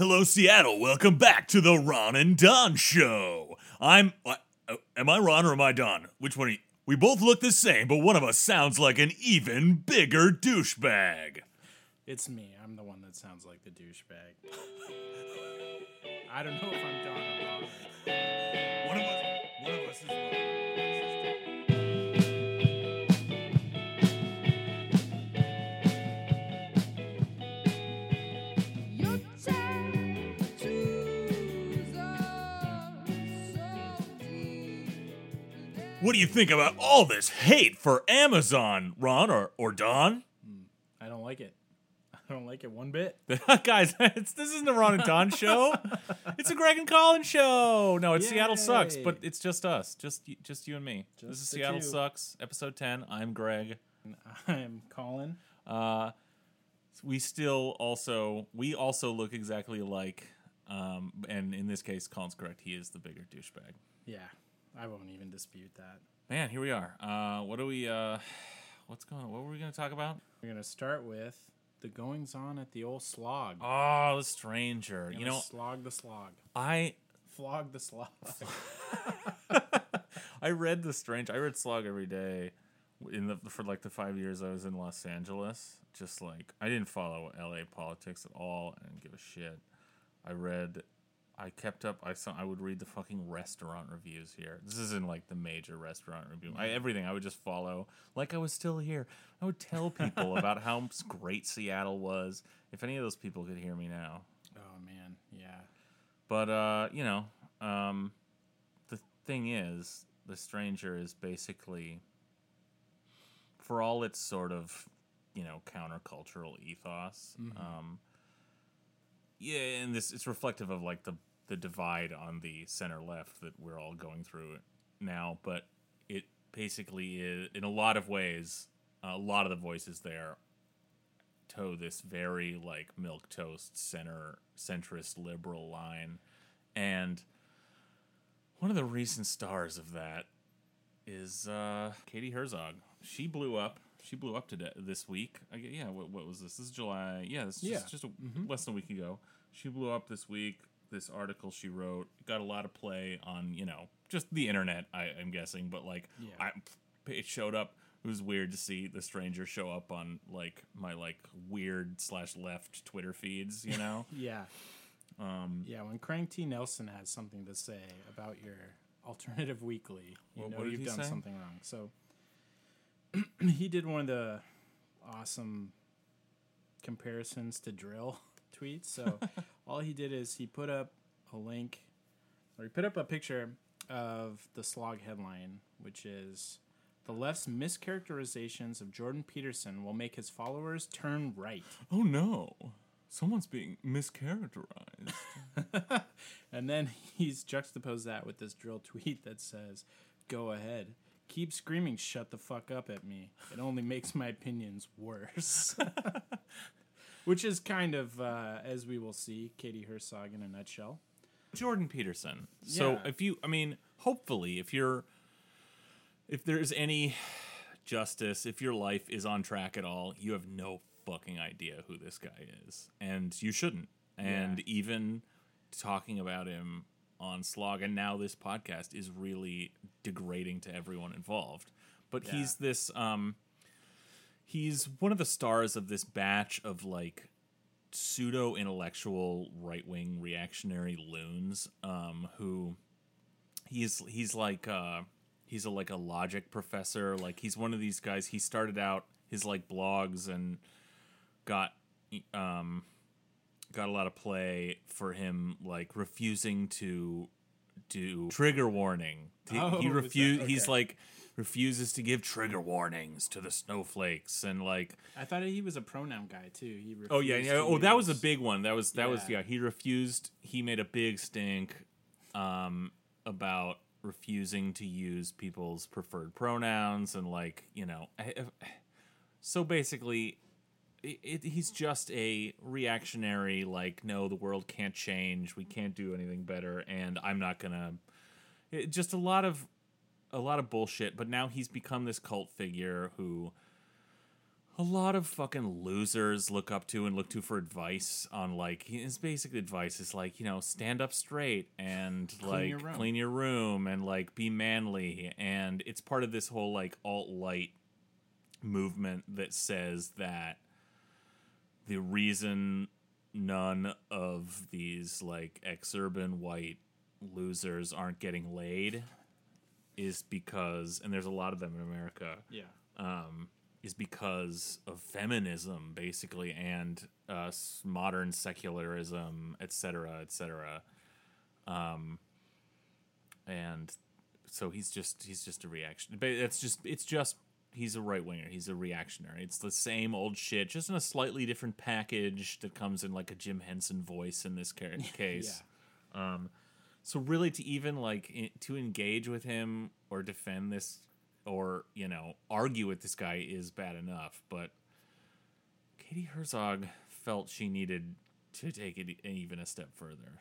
Hello, Seattle. Welcome back to the Ron and Don Show. I'm. Uh, am I Ron or am I Don? Which one are you? We both look the same, but one of us sounds like an even bigger douchebag. It's me. I'm the one that sounds like the douchebag. I don't know if I'm Don or Ron. One of us. One of us is What do you think about all this hate for Amazon, Ron or or Don? I don't like it. I don't like it one bit. Guys, it's, this isn't the Ron and Don show. It's a Greg and Colin show. No, it's Seattle sucks, but it's just us, just just you and me. this is Seattle two. sucks, episode ten. I'm Greg. I'm Colin. Uh, we still also we also look exactly alike. Um, and in this case, Colin's correct. He is the bigger douchebag. Yeah, I won't even dispute that. Man, here we are. Uh, what do we? Uh, what's going? on? What were we going to talk about? We're gonna start with the goings on at the old slog. Oh, the stranger. You know, slog the slog, I flog the slog. I read The Strange. I read Slog every day in the for like the five years I was in Los Angeles. Just like I didn't follow LA politics at all. Didn't give a shit. I read. I kept up. I saw. I would read the fucking restaurant reviews here. This isn't like the major restaurant review. I, everything I would just follow like I was still here. I would tell people about how great Seattle was. If any of those people could hear me now, oh man, yeah. but uh, you know, um, the thing is, the stranger is basically, for all its sort of, you know, countercultural ethos. Um, yeah, and this it's reflective of like the the divide on the center left that we're all going through now. But it basically is, in a lot of ways, a lot of the voices there toe this very like milquetoast center centrist liberal line. And one of the recent stars of that is uh katie herzog. She blew up she blew up today this week. I, yeah what, what was this? This is july yeah this is Yeah. just, just a, less than a week ago. She blew up this week this article she wrote got a lot of play on you know just the internet I, i'm guessing but like Yeah. I, it showed up it was weird to see the stranger show up on like my like weird slash left twitter feeds you know Yeah. Um, yeah, when Crank T. Nelson has something to say about your alternative weekly, you What- know what you've done say? something wrong. So he did one of the awesome comparisons to dril tweets. So all he did is he put up a link or he put up a picture of the slog headline, which is the left's mischaracterizations of Jordan Peterson will make his followers turn right. oh no someone's being mischaracterized And then he's juxtaposed that with this dril tweet that says, Go ahead. Keep screaming, shut the fuck up at me. It only makes my opinions worse. Which is kind of, uh, as we will see, Katie Herzog in a nutshell. Jordan Peterson. So Yeah. if you, I mean, hopefully, if you're, if there's any justice, if your life is on track at all, you have no fucking idea who this guy is, and you shouldn't. And Yeah. even talking about him on Slog and now this podcast is really degrading to everyone involved. But Yeah. he's this, um, he's one of the stars of this batch of like pseudo intellectual right wing reactionary loons um, who he's he's like uh, he's a like a logic professor. Like he's one of these guys. He started out his like blogs and got um got a lot of play for him like refusing to do trigger warning. He, Oh, he is that- refuse he's like refuses to give trigger warnings to the snowflakes and like I thought he was a pronoun guy, too. He Oh yeah, yeah. Oh, that was a big one. That was that was Yeah. yeah. He refused. He made a big stink um, about refusing to use people's preferred pronouns and like you know. So basically, it, it, he's just a reactionary. Like, no, the world can't change. We can't do anything better, and I'm not gonna. It, just a lot of a lot of bullshit. But now he's become this cult figure who a lot of fucking losers look up to and look to for advice on like his basic advice is like you know stand up straight and like your clean your room and like be manly and it's part of this whole like alt light movement that says that the reason none of these like exurban white losers aren't getting laid is because and there's a lot of them in America Yeah. um, is because of feminism, basically, and uh, modern secularism, et cetera, et cetera. Um, and so he's just he's just a reaction. But it's just it's just he's a right winger. He's a reactionary. It's the same old shit, just in a slightly different package that comes in like a Jim Henson voice in this ca- case. Um, so really, to even like i- to engage with him or defend this or you know argue with this guy is bad enough. But Katie Herzog felt she needed to take it even a step further.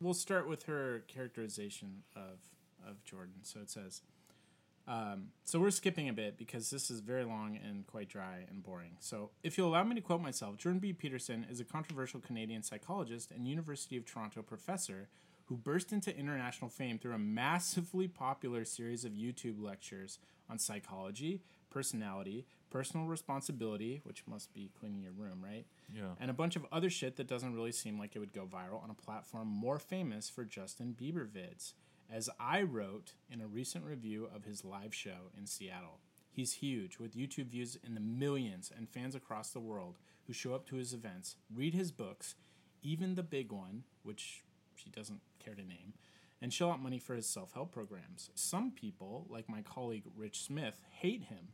We'll start with her characterization of of Jordan. So it says, um, so we're skipping a bit because this is very long and quite dry and boring. So if you'll allow me to quote myself, Jordan B. Peterson is a controversial Canadian psychologist and University of Toronto professor who burst into international fame through a massively popular series of YouTube lectures on psychology, personality, personal responsibility, which must be cleaning your room, right? Yeah. and a bunch of other shit that doesn't really seem like it would go viral on a platform more famous for Justin Bieber vids, as I wrote in a recent review of his live show in Seattle. He's huge, with YouTube views in the millions and fans across the world who show up to his events, read his books, even the big one, which she doesn't care to name, and shell out money for his self help programs. Some people, like my colleague Rich Smith, hate him.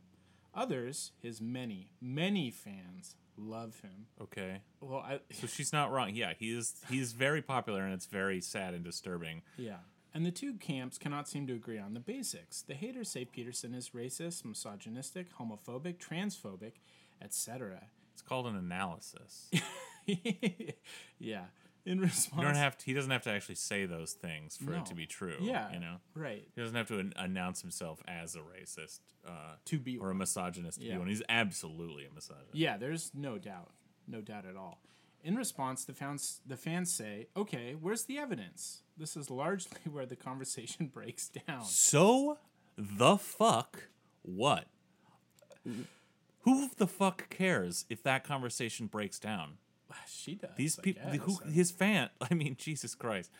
Others, his many, many fans, love him. Okay. Well, I So she's not wrong. Yeah, he is. He's very popular, and it's very sad and disturbing. yeah. And the two camps cannot seem to agree on the basics. The haters say Peterson is racist, misogynistic, homophobic, transphobic, etc. It's called an analysis. yeah. In response, You don't have to, he doesn't have to actually say those things for No. it to be true. Yeah. you know, right he doesn't have to an- announce himself as a racist uh, to be or a misogynist. To Yeah. be one. He's absolutely a misogynist. Yeah, there's no doubt, no doubt at all. In response, the fans the fans say, "Okay, where's the evidence?" This is largely where the conversation breaks down. So the fuck what? Who the fuck cares if that conversation breaks down? She does. These I people, who his fan. I mean, Jesus Christ.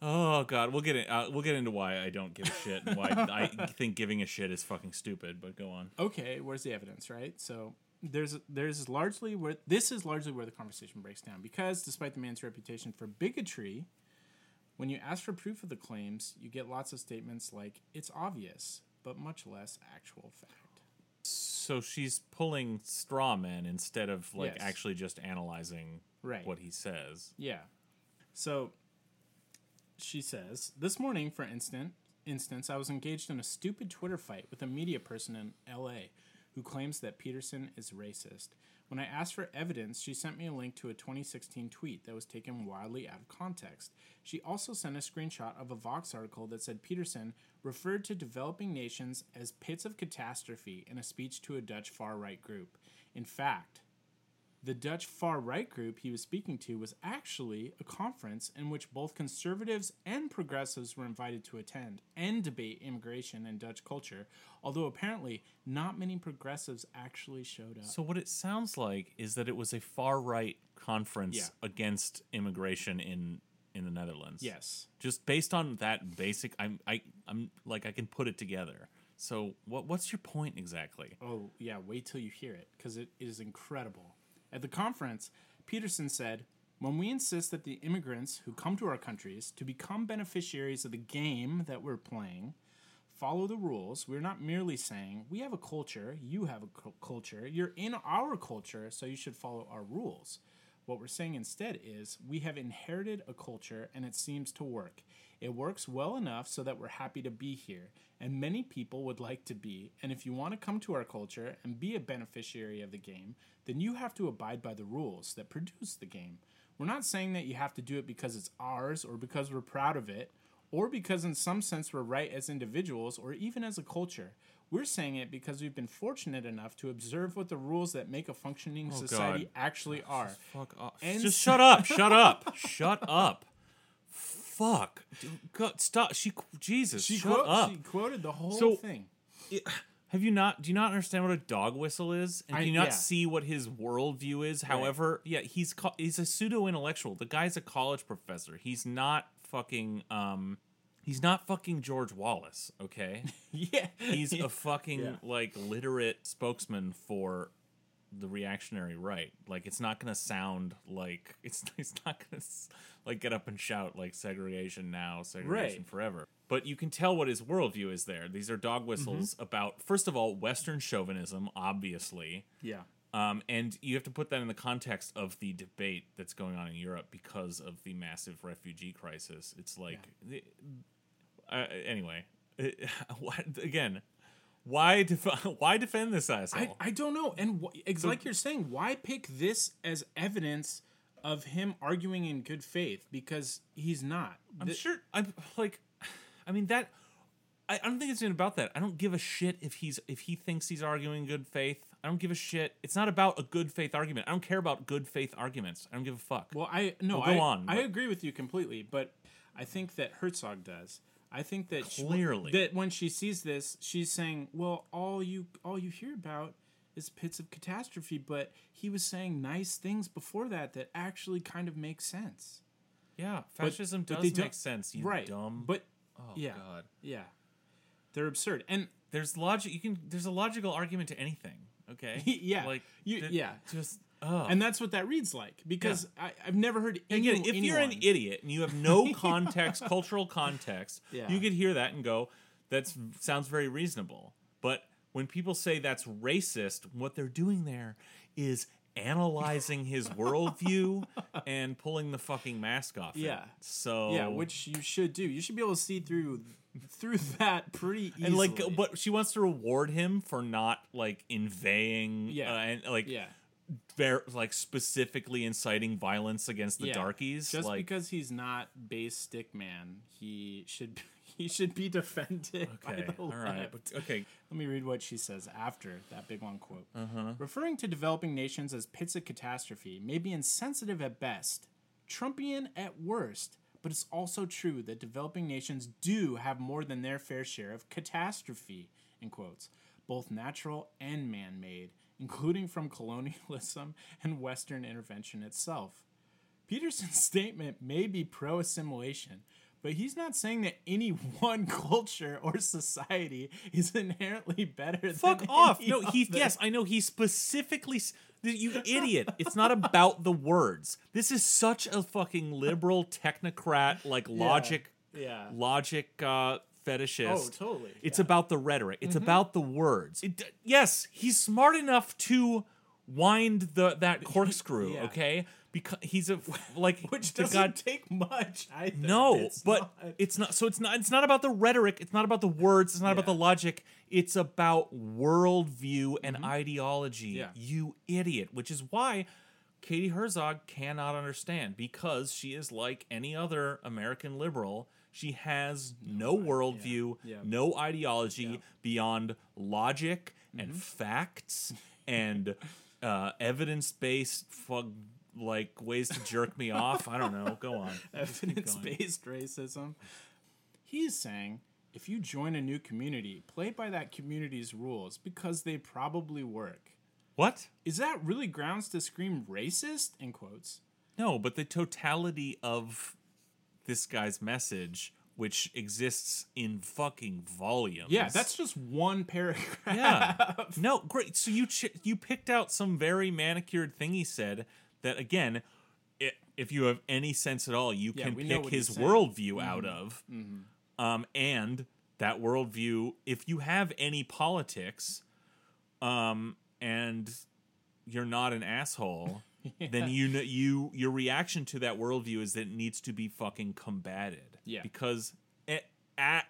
Oh God, we'll get in. Uh, we'll get into why I don't give a shit and why I think giving a shit is fucking stupid. But go on. okay, where's the evidence, right? So there's there's largely where this is largely where the conversation breaks down because despite the man's reputation for bigotry, when you ask for proof of the claims, you get lots of statements like it's obvious, but much less actual fact. So she's pulling straw men instead of like Yes. actually just analyzing Right. what he says. Yeah. So she says, This morning, for instance, instance, I was engaged in a stupid Twitter fight with a media person in LA who claims that Peterson is racist. When I asked for evidence, she sent me a link to a 2016 tweet that was taken wildly out of context. She also sent a screenshot of a Vox article that said Peterson referred to developing nations as pits of catastrophe in a speech to a Dutch far right group. In fact, the Dutch far right group he was speaking to was actually a conference in which both conservatives and progressives were invited to attend and debate immigration and Dutch culture, although apparently not many progressives actually showed up. So what it sounds like is that it was a far right conference Yeah. against immigration in in the Netherlands. yes. Just based on that basic, I'm I I'm like I can put it together. So what what's your point exactly? Oh, yeah, wait till you hear it because it is incredible. At the conference, Peterson said, When we insist that the immigrants who come to our countries to become beneficiaries of the game that we're playing follow the rules, we're not merely saying, We have a culture, you have a cu- culture, you're in our culture, so you should follow our rules. What we're saying instead is, we have inherited a culture and it seems to work. It works well enough so that we're happy to be here, and many people would like to be. And if you want to come to our culture and be a beneficiary of the game, then you have to abide by the rules that produce the game. We're not saying that you have to do it because it's ours or because we're proud of it or because in some sense we're right as individuals or even as a culture. We're saying it because we've been fortunate enough to observe what the rules that make a functioning Oh, society God. actually are. Fuck off. And Just s- shut up. Shut up. shut up. Fuck. God, stop. She. Jesus. She, shut quote, up. she quoted the whole So- thing. Have you not? Do you not understand what a dog whistle is? And I- do you not yeah. see what his worldview is? However, yeah, he's co- he's a pseudo intellectual. The guy's a college professor. He's not fucking um, he's not fucking George Wallace. Okay, Yeah. he's a fucking Yeah. like literate spokesman for the reactionary right. Like it's not gonna sound like it's it's not gonna s- like get up and shout like segregation now, segregation Right. forever. But you can tell what his worldview is there. These are dog whistles Mm-hmm. about first of all Western chauvinism, obviously. yeah. Um, and you have to put that in the context of the debate that's going on in Europe because of the massive refugee crisis. It's like, the- uh, anyway, what, again, why def- why defend this asshole? I, I don't know. And wh- it's like you're saying, why pick this as evidence of him arguing in good faith? Because he's not. I'm Th- sure. I'm like, I mean that. I, I don't think it's even about that. I don't give a shit if he's if he thinks he's arguing in good faith. I don't give a shit. It's not about a good faith argument. I don't care about good faith arguments. I don't give a fuck. Well, I no, Well, go I, on, I but- agree with you completely, but I think that Herzog does. I think that she- Clearly. that when she sees this, she's saying, "Well, all you all you hear about is pits of catastrophe," but he was saying nice things before that that actually kind of make sense. yeah, fascism but does they make sense. You right? dumb. But oh yeah. god. yeah, they're absurd. And There's logic. You can. There's a logical argument to anything. Okay. Yeah, Like you- yeah. Just. Oh. and that's what that reads like because I, I've never heard any, again, if you're an idiot and you have no context, cultural context, Yeah. you could hear that and go, "That sounds very reasonable." But when people say that's racist, what they're doing there is analyzing his worldview and pulling the fucking mask off. it. Yeah. So yeah, which you should do. You should be able to see through through that pretty easily. and like, but she wants to reward him for not like inveighing, Yeah. uh, and like, yeah. Ver- like specifically inciting violence against the Yeah. darkies. Just like, because he's not Based Stickman, he should he should be defended by okay, the all right, okay, Let me read what she says after that big long quote. Uh-huh. Referring to developing nations as pits of catastrophe may be insensitive at best, Trumpian at worst, but it's also true that developing nations do have more than their fair share of catastrophe, in quotes, both natural and man made, including from colonialism and Western intervention itself. Peterson's statement may be pro assimilation, but he's not saying that any one culture or society is inherently better fuck than off. No, he other. yes, I know he specifically you idiot. It's not about the words. This is such a fucking liberal technocrat like logic Yeah. logic uh fetishist. Oh, totally. It's yeah. about the rhetoric. It's about the words. It, yes, he's smart enough to wind the that corkscrew, Yeah. okay? Because he's a like which doesn't god take much. I no, it's but not. it's not. So it's not. It's not about the rhetoric. It's not about the words. It's not about the logic. It's about worldview and ideology. Mm-hmm. Yeah. You idiot. Which is why Katie Herzog cannot understand because she is like any other American liberal. She has no worldview, Yeah. no ideology beyond logic and Mm-hmm. facts and uh, evidence-based fug like ways to jerk me off. I don't know. Go on. evidence based racism. He's saying if you join a new community, play by that community's rules because they probably work. What? Is that really grounds to scream racist? In quotes. No, but the totality of this guy's message, which exists in fucking volumes. Yeah, that's just one paragraph. yeah. No, great. So you ch- you picked out some very manicured thing he said that again, i if you have any sense at all, you Yeah, can pick his saying. Mm-hmm. worldview out of. Um, and that worldview, if you have any politics, um, and you're not an asshole, then you know you your reaction to that worldview is that it needs to be fucking combated. Yeah. Because at at,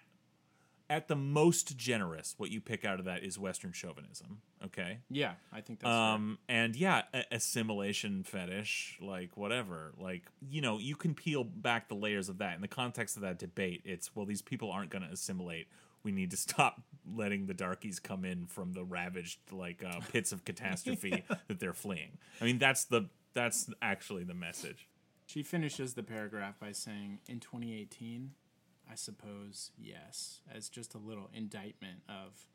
at the most generous, what you pick out of that is Western chauvinism. Okay. Yeah, I think that's Um, and yeah, a- assimilation fetish, like whatever, like you know, you can peel back the layers of that in the context of that debate. It's well, these people aren't going to assimilate. We need to stop letting the darkies come in from the ravaged like uh, pits of catastrophe that they're fleeing. I mean, that's the that's actually the message. She finishes the paragraph by saying, "In 2018, I suppose yes," as just a little indictment of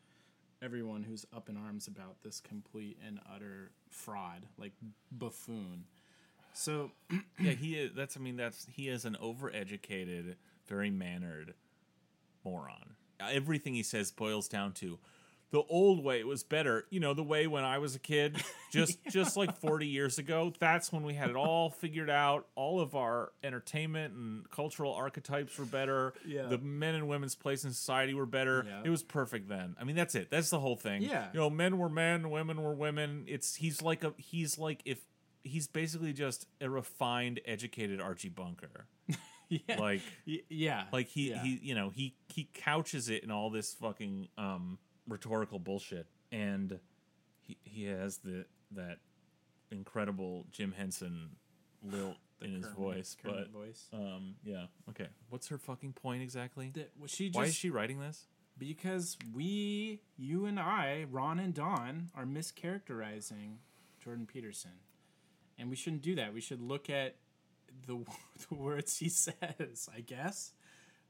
everyone who's up in arms about this complete and utter fraud, like buffoon. So yeah, he is. That's I mean, that's he is an overeducated, very mannered moron. Everything he says boils down to the old way was better. You know, the way when I was a kid, just just like forty years ago. That's when we had it all figured out. All of our entertainment and cultural archetypes were better. Yeah. The men and women's place in society were better. Yeah. It was perfect then. I mean, that's it. That's the whole thing. Yeah. You know, men were men, women were women. It's he's like a he's like if he's basically just a refined, educated Archie Bunker. yeah, Like Y- yeah, like he yeah. he you know he he couches it in all this fucking um rhetorical bullshit. And he he has the that incredible Jim Henson lilt in his Kermit- voice Kermit but voice. um yeah. Okay. What's her fucking point exactly? That- well, she just why is she writing this? Because we, you and I, Ron and Don, are mischaracterizing Jordan Peterson, and we shouldn't do that. We should look at the the words he says, I guess,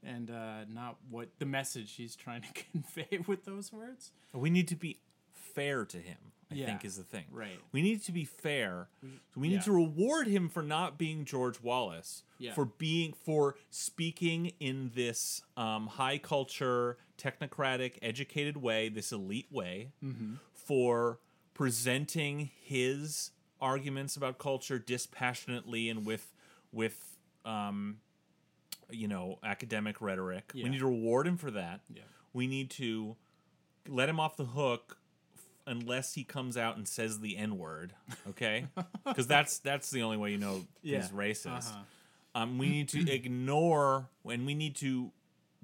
and uh, not what the message he's trying to convey with those words. we need to be fair to him I Yeah, think is the thing right. we need to be fair so we need yeah. to reward him for not being George Wallace Yeah. for being for speaking in this um, high culture technocratic educated way this elite way Mm-hmm. for presenting his arguments about culture dispassionately and with with um, you know academic rhetoric. Yeah. we need to reward him for that. Yeah. we need to let him off the hook f- unless he comes out and says the n word okay? Because that's that's the only way you know Yeah. he's racist. Uh-huh. um, we need to ignore and we need to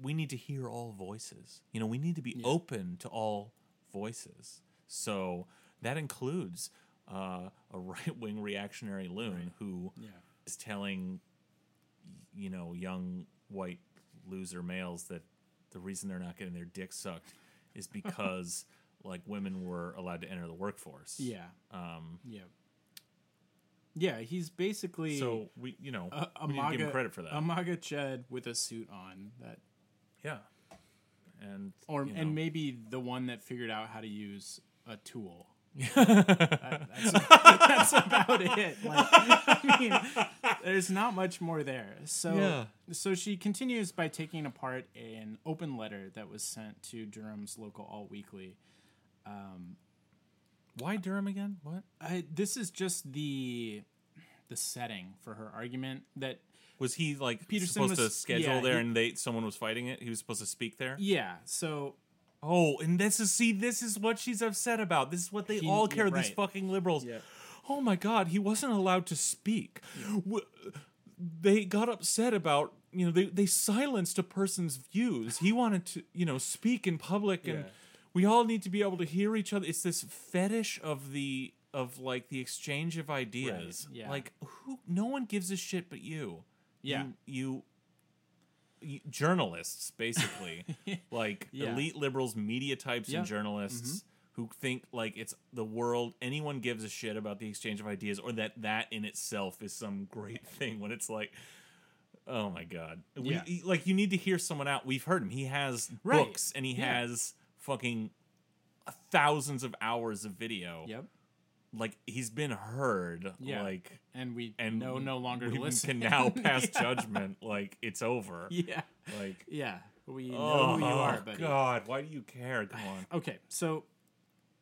we need to hear all voices. You know we need to be open to all voices. So that includes uh, a right-wing reactionary loon who is telling you know young white loser males that the reason they're not getting their dick sucked is because like women were allowed to enter the workforce Yeah. um Yeah. Yeah, he's basically so we you know a, a we need to MAGA, give him credit for that A MAGA Chad with a suit on that yeah and or you know. and maybe the one that figured out how to use a tool. That- that's, that's about it. Like, I mean, there's not much more there. So, Yeah. so she continues by taking apart an open letter that was sent to Durham's local Alt Weekly. Um, why Durham again what I, this is just the the setting for her argument that was he like Peterson supposed to was- schedule yeah, there he- and they someone was fighting it he was supposed to speak there yeah. So oh and this is see this is what she's upset about. This is what they He- all yeah, care these fucking liberals. Yeah. oh my god he wasn't allowed to speak. W- they got upset about you know they, they silenced a person's views. He wanted to you know speak in public and Yeah. we all need to be able to hear each other. It's this fetish of the of like the exchange of ideas. Yeah. like who no one gives a shit but you. Yeah. you, you journalists basically like Yeah. elite liberals media types Yeah. Mm-hmm. and journalists who think like it's the world anyone gives a shit about the exchange of ideas or that that in itself is some great thing when it's like oh my god we, Yeah. like you need to hear someone out we've heard him he has Right. books and he has fucking thousands of hours of video yep. Like he's been heard Yeah. like And we and know no longer we to listen. can now pass yeah. judgment like it's over Yeah. like Yeah. We know oh who you are, but god why do you care come on Okay, so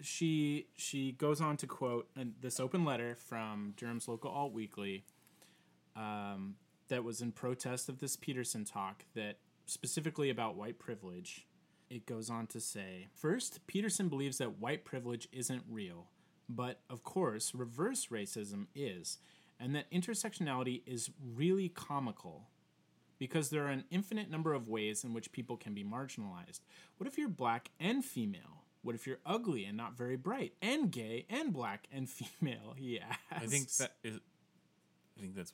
she she goes on to quote this open letter from Durham's local alt weekly um, that was in protest of this Peterson talk that specifically about white privilege. It goes on to say, first, Peterson believes that white privilege isn't real, but of course, reverse racism is, and that intersectionality is really comical because there are an infinite number of ways in which people can be marginalized. What if you're black and female? What if you're ugly and not very bright, and gay and black and female? Asks. I think that is. I think that's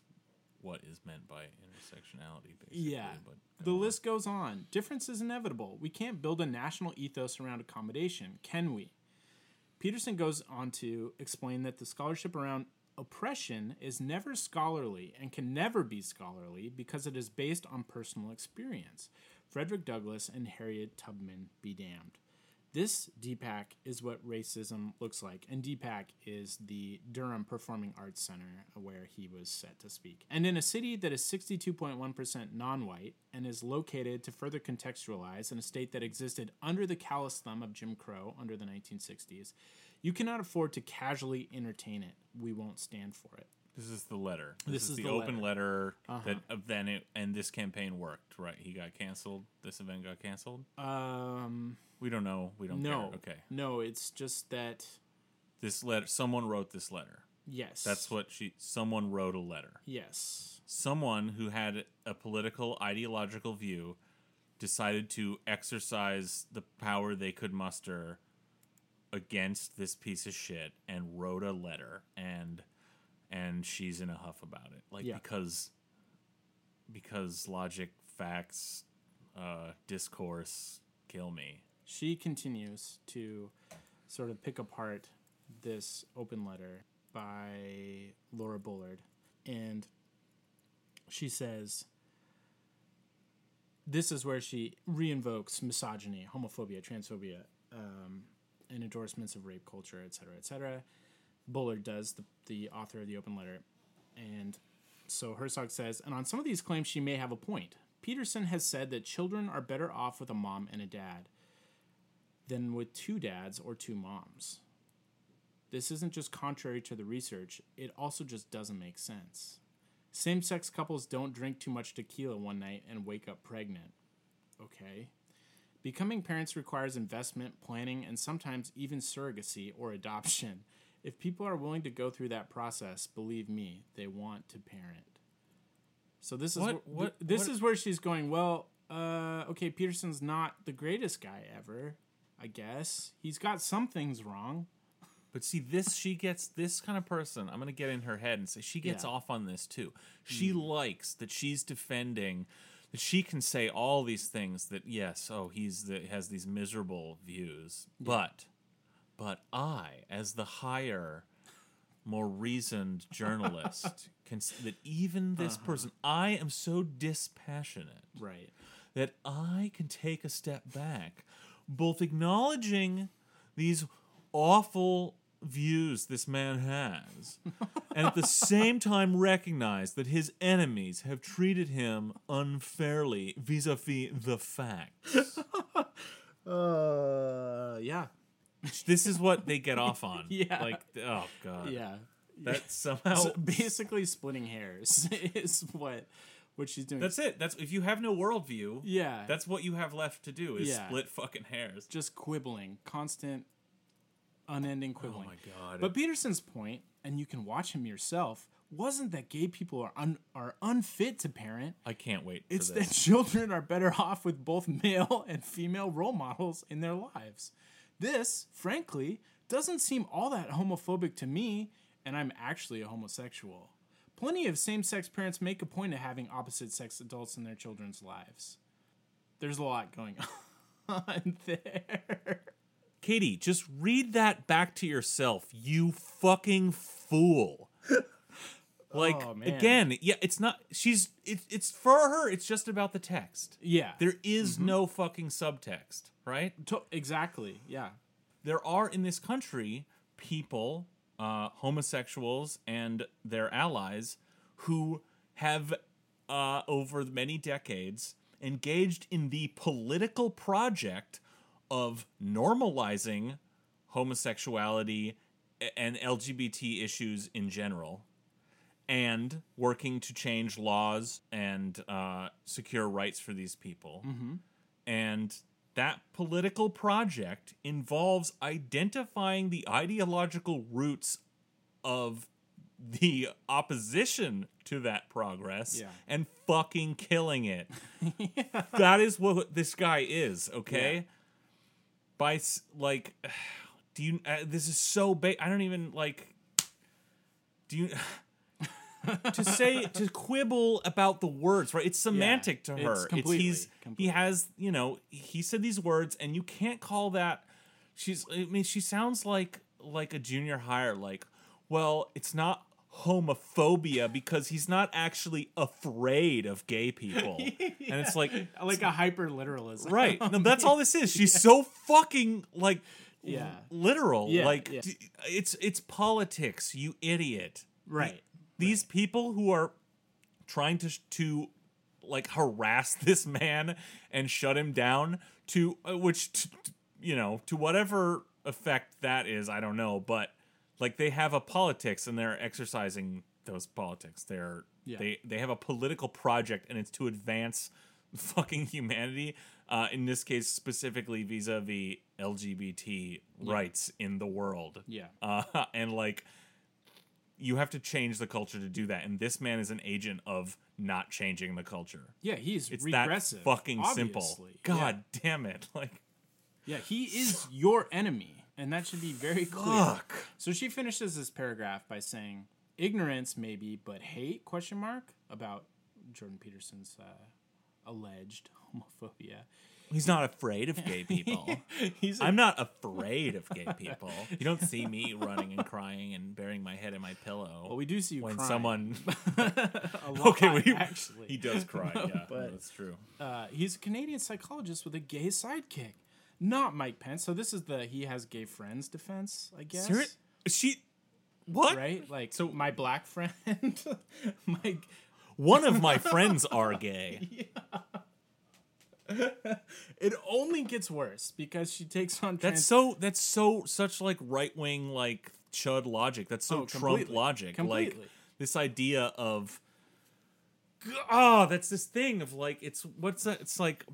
what is meant by intersectionality, basically. Yeah. But The on. list goes on. Difference is inevitable. We can't build a national ethos around accommodation, can we? Peterson goes on to explain that the scholarship around oppression is never scholarly and can never be scholarly because it is based on personal experience. Frederick Douglass and Harriet Tubman be damned. This DPAC is what racism looks like, and DPAC is the Durham Performing Arts Center where he was set to speak. And in a city that is 62.1% non white and is located to further contextualize in a state that existed under the callous thumb of Jim Crow under the 1960s, you cannot afford to casually entertain it. We won't stand for it. This is the letter. This, This is, is the, the open letter, Uh-huh. that uh, then it and this campaign worked, right? He got canceled. This event got canceled. Um, We don't know. We don't no. care. Okay. No, it's just that, This letter. Someone wrote this letter. yes. That's what she. Someone wrote a letter. Yes. Someone who had a political ideological view decided to exercise the power they could muster against this piece of shit and wrote a letter and and she's in a huff about it like Yeah. because because logic facts uh discourse kill me She continues to sort of pick apart this open letter by Laura Bullard. And she says, this is where she reinvokes misogyny, homophobia, transphobia, um, and endorsements of rape culture, et cetera, et cetera. Bullard does, the, the author of the open letter. And so Herzog says, and on some of these claims, she may have a point. Peterson has said that children are better off with a mom and a dad than with two dads or two moms. This isn't just contrary to the research, it also just doesn't make sense. Same sex couples don't drink too much tequila one night and wake up pregnant. Okay. Becoming parents requires investment, planning, and sometimes even surrogacy or adoption. If people are willing to go through that process, believe me, they want to parent. So this is What- wh- what- this what- is where she's going. Well, uh, okay, Peterson's not the greatest guy ever. I guess he's got some things wrong. But see, this she gets this kind of person. I'm gonna get in her head and say she gets Yeah. off on this too. She Hmm. likes that she's defending that she can say all these things that yes, oh he's the has these miserable views, but but I, as the higher, more reasoned journalist, can that even this Uh-huh. person, I am so dispassionate Right. that I can take a step back, both acknowledging these awful views this man has, and at the same time recognize that his enemies have treated him unfairly vis a vis the facts. Uh, yeah. this is what they get off on. Yeah. Like, oh, God. Yeah. That somehow. So basically, splitting hairs is what what she's doing. That's it. That's if you have no worldview. yeah. That's what you have left to do is Yeah. split fucking hairs. just quibbling, constant, unending oh, quibbling. Oh my god. But Peterson's point, and you can watch him yourself, wasn't that gay people are un- are unfit to parent. I can't wait. It's for that children are better off with both male and female role models in their lives. This, frankly, doesn't seem all that homophobic to me, and I'm actually a homosexual. Plenty of same sex parents make a point of having opposite sex adults in their children's lives. There's a lot going on there. Katie, just read that back to yourself, you fucking fool. Like Oh, again, yeah, it's not she's it, it's for her, it's just about the text. Yeah. There is no fucking subtext, right? To- exactly. Yeah. There are in this country people, uh, homosexuals and their allies, who have uh, over many decades engaged in the political project of normalizing homosexuality and LGBT issues in general, and working to change laws and uh, secure rights for these people. And that political project involves identifying the ideological roots of the opposition to that progress Yeah. and fucking killing it. That is what this guy is, okay? Yeah. By like do you uh, this is so big I don't even like do you to say to quibble about the words, right? It's semantic to her. It's, completely, he's completely. he has you know he said these words, and you can't call that. She's I mean she sounds like like a junior hire. Like, well, it's not homophobia because he's not actually afraid of gay people, and it's like like a hyper literalism. right. No, that's all this is. She's so fucking like Yeah. literal. Yeah, like yeah. it's it's politics, you idiot. Right. These people who are trying to to like harass this man and shut him down to uh, which you know to whatever effect that is i don't know but like they have a politics and they're exercising those politics they're Yeah. they they have a political project and it's to advance fucking humanity uh, in this case specifically vis-a-vis lgbt rights in the world Yeah. uh, and like you have to change the culture to do that and this man is an agent of not changing the culture Yeah, he's it's regressive. that fucking simple obviously. god damn it like Yeah. yeah, he is your enemy, and that should be very clear. fuck So she finishes this paragraph by saying, "Ignorance, maybe, but hate?" Question mark about Jordan Peterson's uh, alleged homophobia. He's not afraid of gay people. He's a, i'm not afraid of gay people. You don't see me running and crying and burying my head in my pillow well, we do see you when crying. someone a lot, okay we, actually. he does cry yeah But- that's true. uh, he's a Canadian psychologist with a gay sidekick, not Mike Pence. So this is the he has gay friends defense, I guess. Seri- she what? Right? Like so my black friend, my one of my friends are gay it only gets worse because she takes on trans- That's so. That's so such like right wing like chud logic. That's so Oh, Trump logic. Completely. Like this idea of oh, that's this thing of like it's what's that? It's like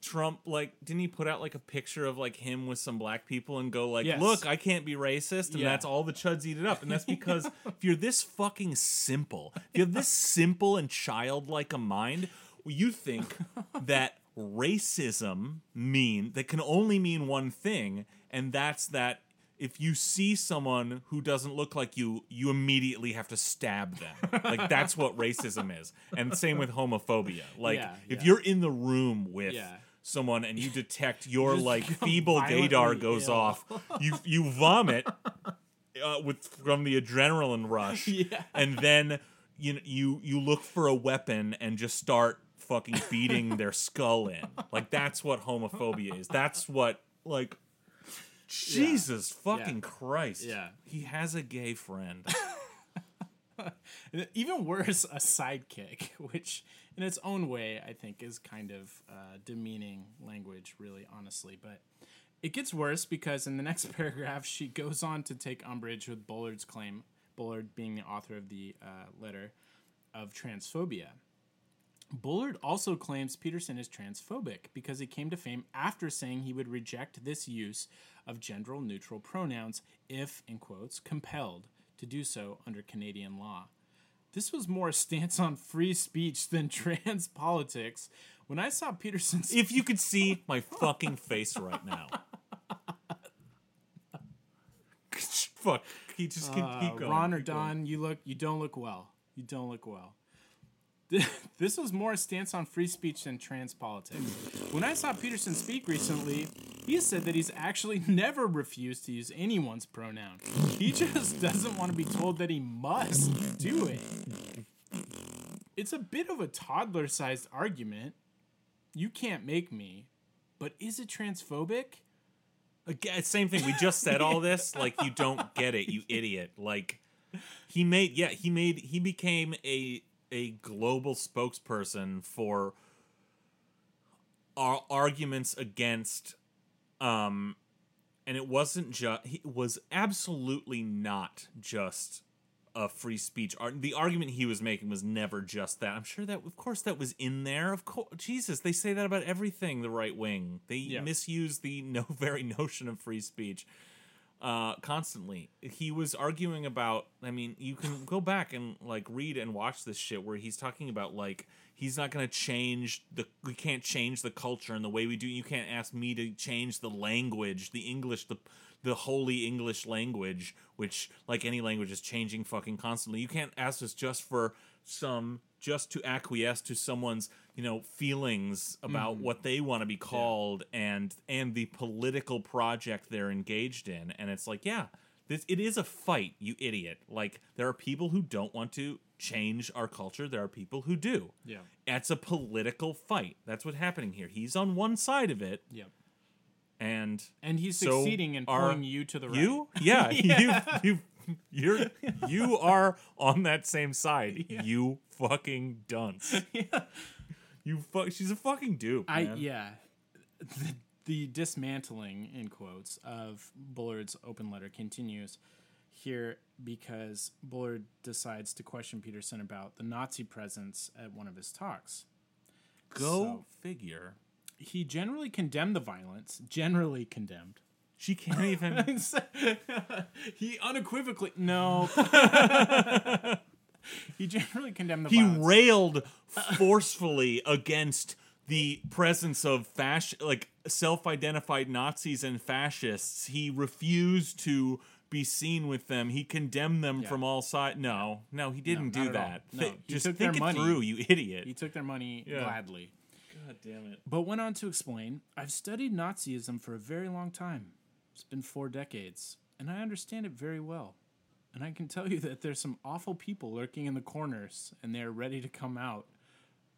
Trump like didn't he put out like a picture of like him with some black people and go like Yes. look I can't be racist and Yeah. that's all the chuds eat it up and that's because if you're this fucking simple if you have this simple and childlike a mind you think that racism mean that can only mean one thing and that's that if you see someone who doesn't look like you you immediately have to stab them like that's what racism is and same with homophobia like Yeah, if yeah. you're in the room with Yeah. someone and you detect your just like feeble gaydar goes ill. off you you vomit uh, with from the adrenaline rush and then you you you look for a weapon and just start fucking beating their skull in like that's what homophobia is that's what like Jesus fucking Yeah. Christ. Yeah. He has a gay friend. even worse, a sidekick, which in its own way I think is kind of uh, demeaning language, really, honestly. But it gets worse because in the next paragraph, she goes on to take umbrage with Bullard's claim, Bullard being the author of the uh, letter, of transphobia. Bullard also claims Peterson is transphobic because he came to fame after saying he would reject this use of gender neutral pronouns if, in quotes, compelled to do so under Canadian law. This was more a stance on free speech than trans politics. When I saw Peterson's if you could see my fucking face right now. Fuck. He just Uh, keep going. Ron or keep going. Don, you look you don't look well. You don't look well. This was more a stance on free speech than trans politics. When I saw Peterson speak recently, he said that he's actually never refused to use anyone's pronoun. He just doesn't want to be told that he must do it. It's a bit of a toddler sized argument. You can't make me. But is it transphobic? Again, same thing. We just said all this. Like you don't get it, you idiot. Like he made yeah, he made he became a a global spokesperson for our arguments against um and it wasn't just he was absolutely not just a free speech. The argument he was making was never just that. I'm sure that of course that was in there. Of course jesus they say that about everything the right wing. They Yeah. misuse the no very notion of free speech uh, constantly. He was arguing about. I mean, you can go back and like read and watch this shit where he's talking about like he's not going to change the. We can't change the culture and the way we do. You can't ask me to change the language, the English, the the holy English language, which like any language is changing fucking constantly. You can't ask us just for some just to acquiesce to someone's you know feelings about mm-hmm. what they want to be called and and the political project they're engaged in. And it's like yeah this it is a fight you idiot. Like there are people who don't want to change our culture. There are people who do. Yeah. it's a political fight. That's what's happening here. He's on one side of it. Yep. and And he's So succeeding in pulling you to the right. you yeah, you you you're you are on that same side you fucking dunce you fuck she's a fucking dupe I man. yeah. The, the dismantling in quotes of Bullard's open letter continues here because Bullard decides to question Peterson about the Nazi presence at one of his talks. go So- figure He generally condemned the violence, generally condemned. She can't even he unequivocally no. he generally condemned the he violence. railed forcefully against the presence of fasc- like self-identified Nazis and fascists. He refused to be seen with them. He condemned them Yeah. from all sides. No, no, he didn't not do that. No, he just took think their it money. through, you idiot. he took their money Yeah. gladly. God damn it. But went on to explain I've studied Nazism for a very long time. It's been four decades, and I understand it very well. And I can tell you that there's some awful people lurking in the corners, and they're ready to come out.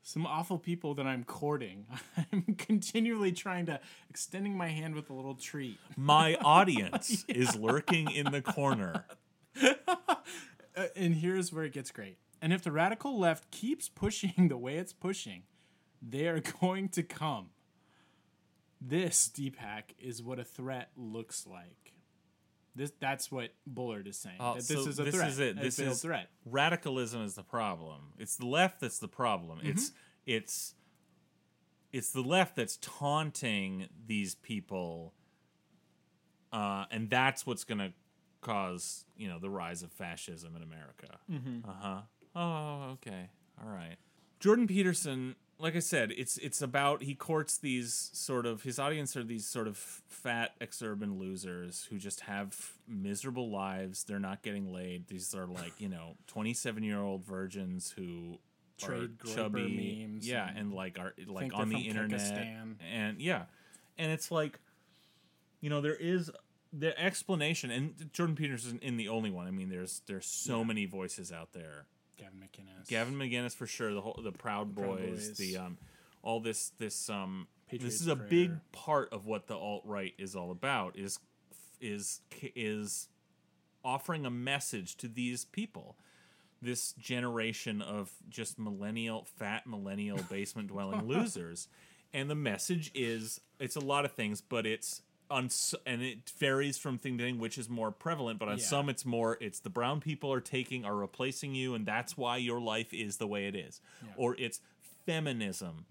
Some awful people that I'm courting. I'm continually trying to extending my hand with a little treat. My audience is lurking in the corner. Uh, and here's where it gets great. And if the radical left keeps pushing the way it's pushing, they are going to come. This Deepak is what a threat looks like. This that's what Bullard is saying. Oh, that this so is a this threat. This is it. This is threat. radicalism is the problem. It's the left that's the problem. Mm-hmm. It's it's it's the left that's taunting these people, uh, and that's what's going to cause you know the rise of fascism in America. Mm-hmm. Uh huh. Oh, okay. All right. Jordan Peterson, like I said, it's it's about he courts these sort of his audience are these sort of fat exurban losers who just have miserable lives. They're not getting laid. These are like you know twenty seven year old virgins who Trade are chubby, memes yeah, and and, like are like on the internet, Kyrgyzstan. and yeah, and it's like you know there is the explanation and jordan peterson isn't in the only one i mean there's there's so many voices out there Gavin McInnes. Gavin McGinnis for sure. The whole the Proud Proud Boys, Boys. the um, all this this um, Patriots this is a Prayer. big part of what the alt right is all about. Is is is offering a message to these people, this generation of just millennial fat millennial basement dwelling losers, and the message is it's a lot of things, but it's on and it varies from thing to thing, which is more prevalent. But on Yeah. some, it's more it's the brown people are taking are replacing you, and that's why your life is the way it is, or it's feminism.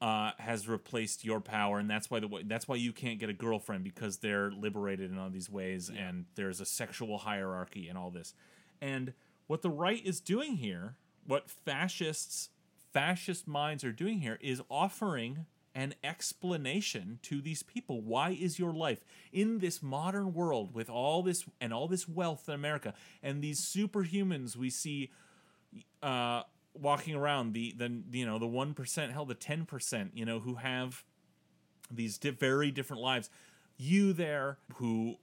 Uh, has replaced your power, and that's why the way, that's why you can't get a girlfriend because they're liberated in all these ways, and there's a sexual hierarchy and all this. And what the right is doing here, what fascists fascist minds are doing here, is offering an explanation to these people. Why is your life in this modern world with all this and all this wealth in America and these superhumans we see uh, walking around the the you know the one percent, hell the ten percent, you know, who have these di- very different lives. You there who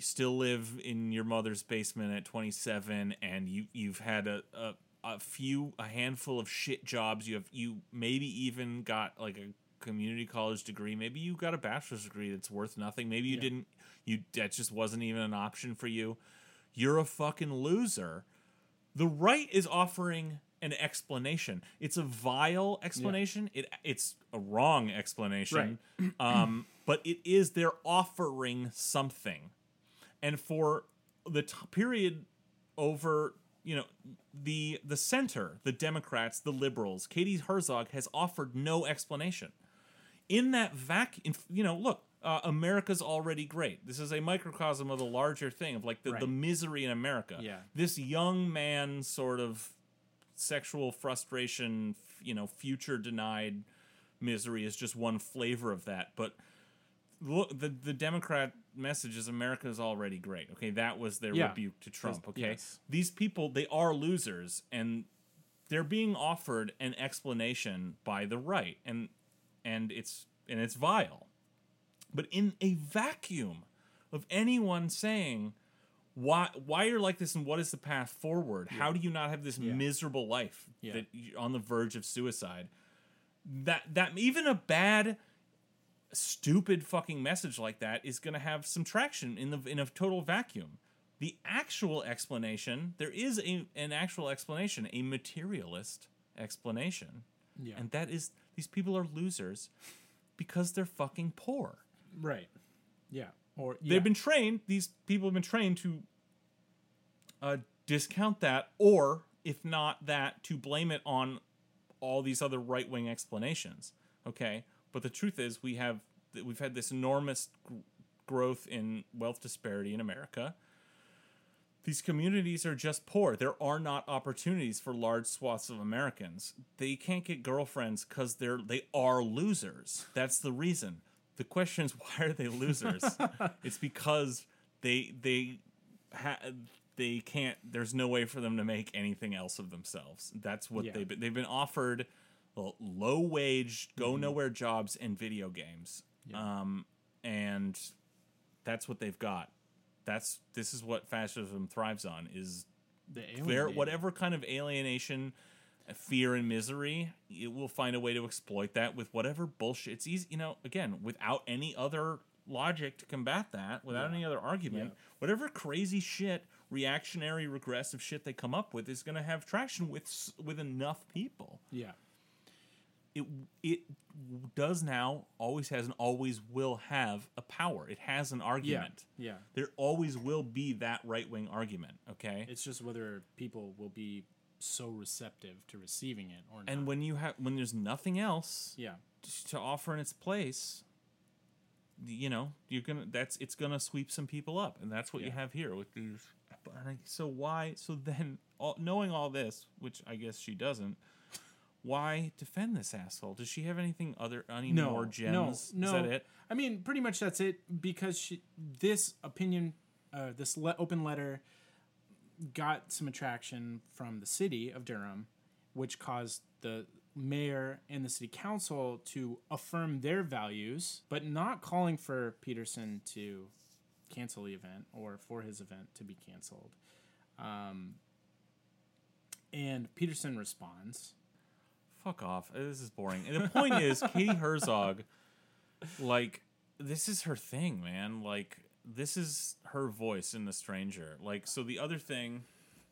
still live in your mother's basement at 27 and you you've had a, a a few a handful of shit jobs you have you maybe even got like a community college degree maybe you got a bachelor's degree that's worth nothing maybe you Yeah. didn't you that just wasn't even an option for you you're a fucking loser the right is offering an explanation. It's a vile explanation. It it's a wrong explanation. um, but it is they're offering something. And for the t- period over, you know, the the center, the Democrats, the liberals, Katie Herzog has offered no explanation in that vacuum, you know, look, uh, America's already great. This is a microcosm of the larger thing of like the, the misery in America. Yeah. This young man sort of sexual frustration, you know, future denied misery is just one flavor of that. But look, the the Democrat message is America is already great. Okay, that was their Yeah. rebuke to Trump. Okay, yes. these people they are losers, and they're being offered an explanation by the right, and and it's and it's vile. But in a vacuum of anyone saying why why you're like this and what is the path forward, how do you not have this Yeah. miserable life Yeah. that you're on the verge of suicide? That that even a bad stupid fucking message like that is going to have some traction in the in a total vacuum. The actual explanation, there is a an actual explanation, a materialist explanation. Yeah. And that is these people are losers because they're fucking poor. right. Yeah. Or yeah. They've been trained, these people have been trained to uh, discount that, or if not that, to blame it on all these other right wing explanations. Okay? But the truth is, we have we've had this enormous gr- growth in wealth disparity in America. These communities are just poor. There are not opportunities for large swaths of Americans. They can't get girlfriends because they're they are losers. That's the reason. The question is, why are they losers? it's because they they ha- they can't. There's no way for them to make anything else of themselves. That's what Yeah. they've been, they've been offered low wage, go nowhere jobs and video games. Um, and that's what they've got. That's this is what fascism thrives on is the whatever kind of alienation fear and misery it will find a way to exploit that with whatever bullshit it's easy you know again without any other logic to combat that without Yeah. any other argument Yeah. whatever crazy shit reactionary regressive shit they come up with is going to have traction with with enough people Yeah. It it does now always has and always will have a power it has an argument Yeah. there always will be that right-wing argument okay It's just whether people will be so receptive to receiving it or not. and when you have when there's nothing else yeah. to offer in its place you know you're gonna that's it's gonna sweep some people up and that's what you have here with these so why so then all, knowing all this which i guess she doesn't why defend this asshole does she have anything other any no, more gems No, is no. that it I mean, pretty much that's it because she, this opinion, uh, this le- open letter got some attraction from the city of Durham, which caused the mayor and the city council to affirm their values, but not calling for Peterson to cancel the event or for his event to be canceled. Um, and Peterson responds. Fuck off this is boring and the point is katie herzog like this is her thing man like this is her voice in the stranger like so the other thing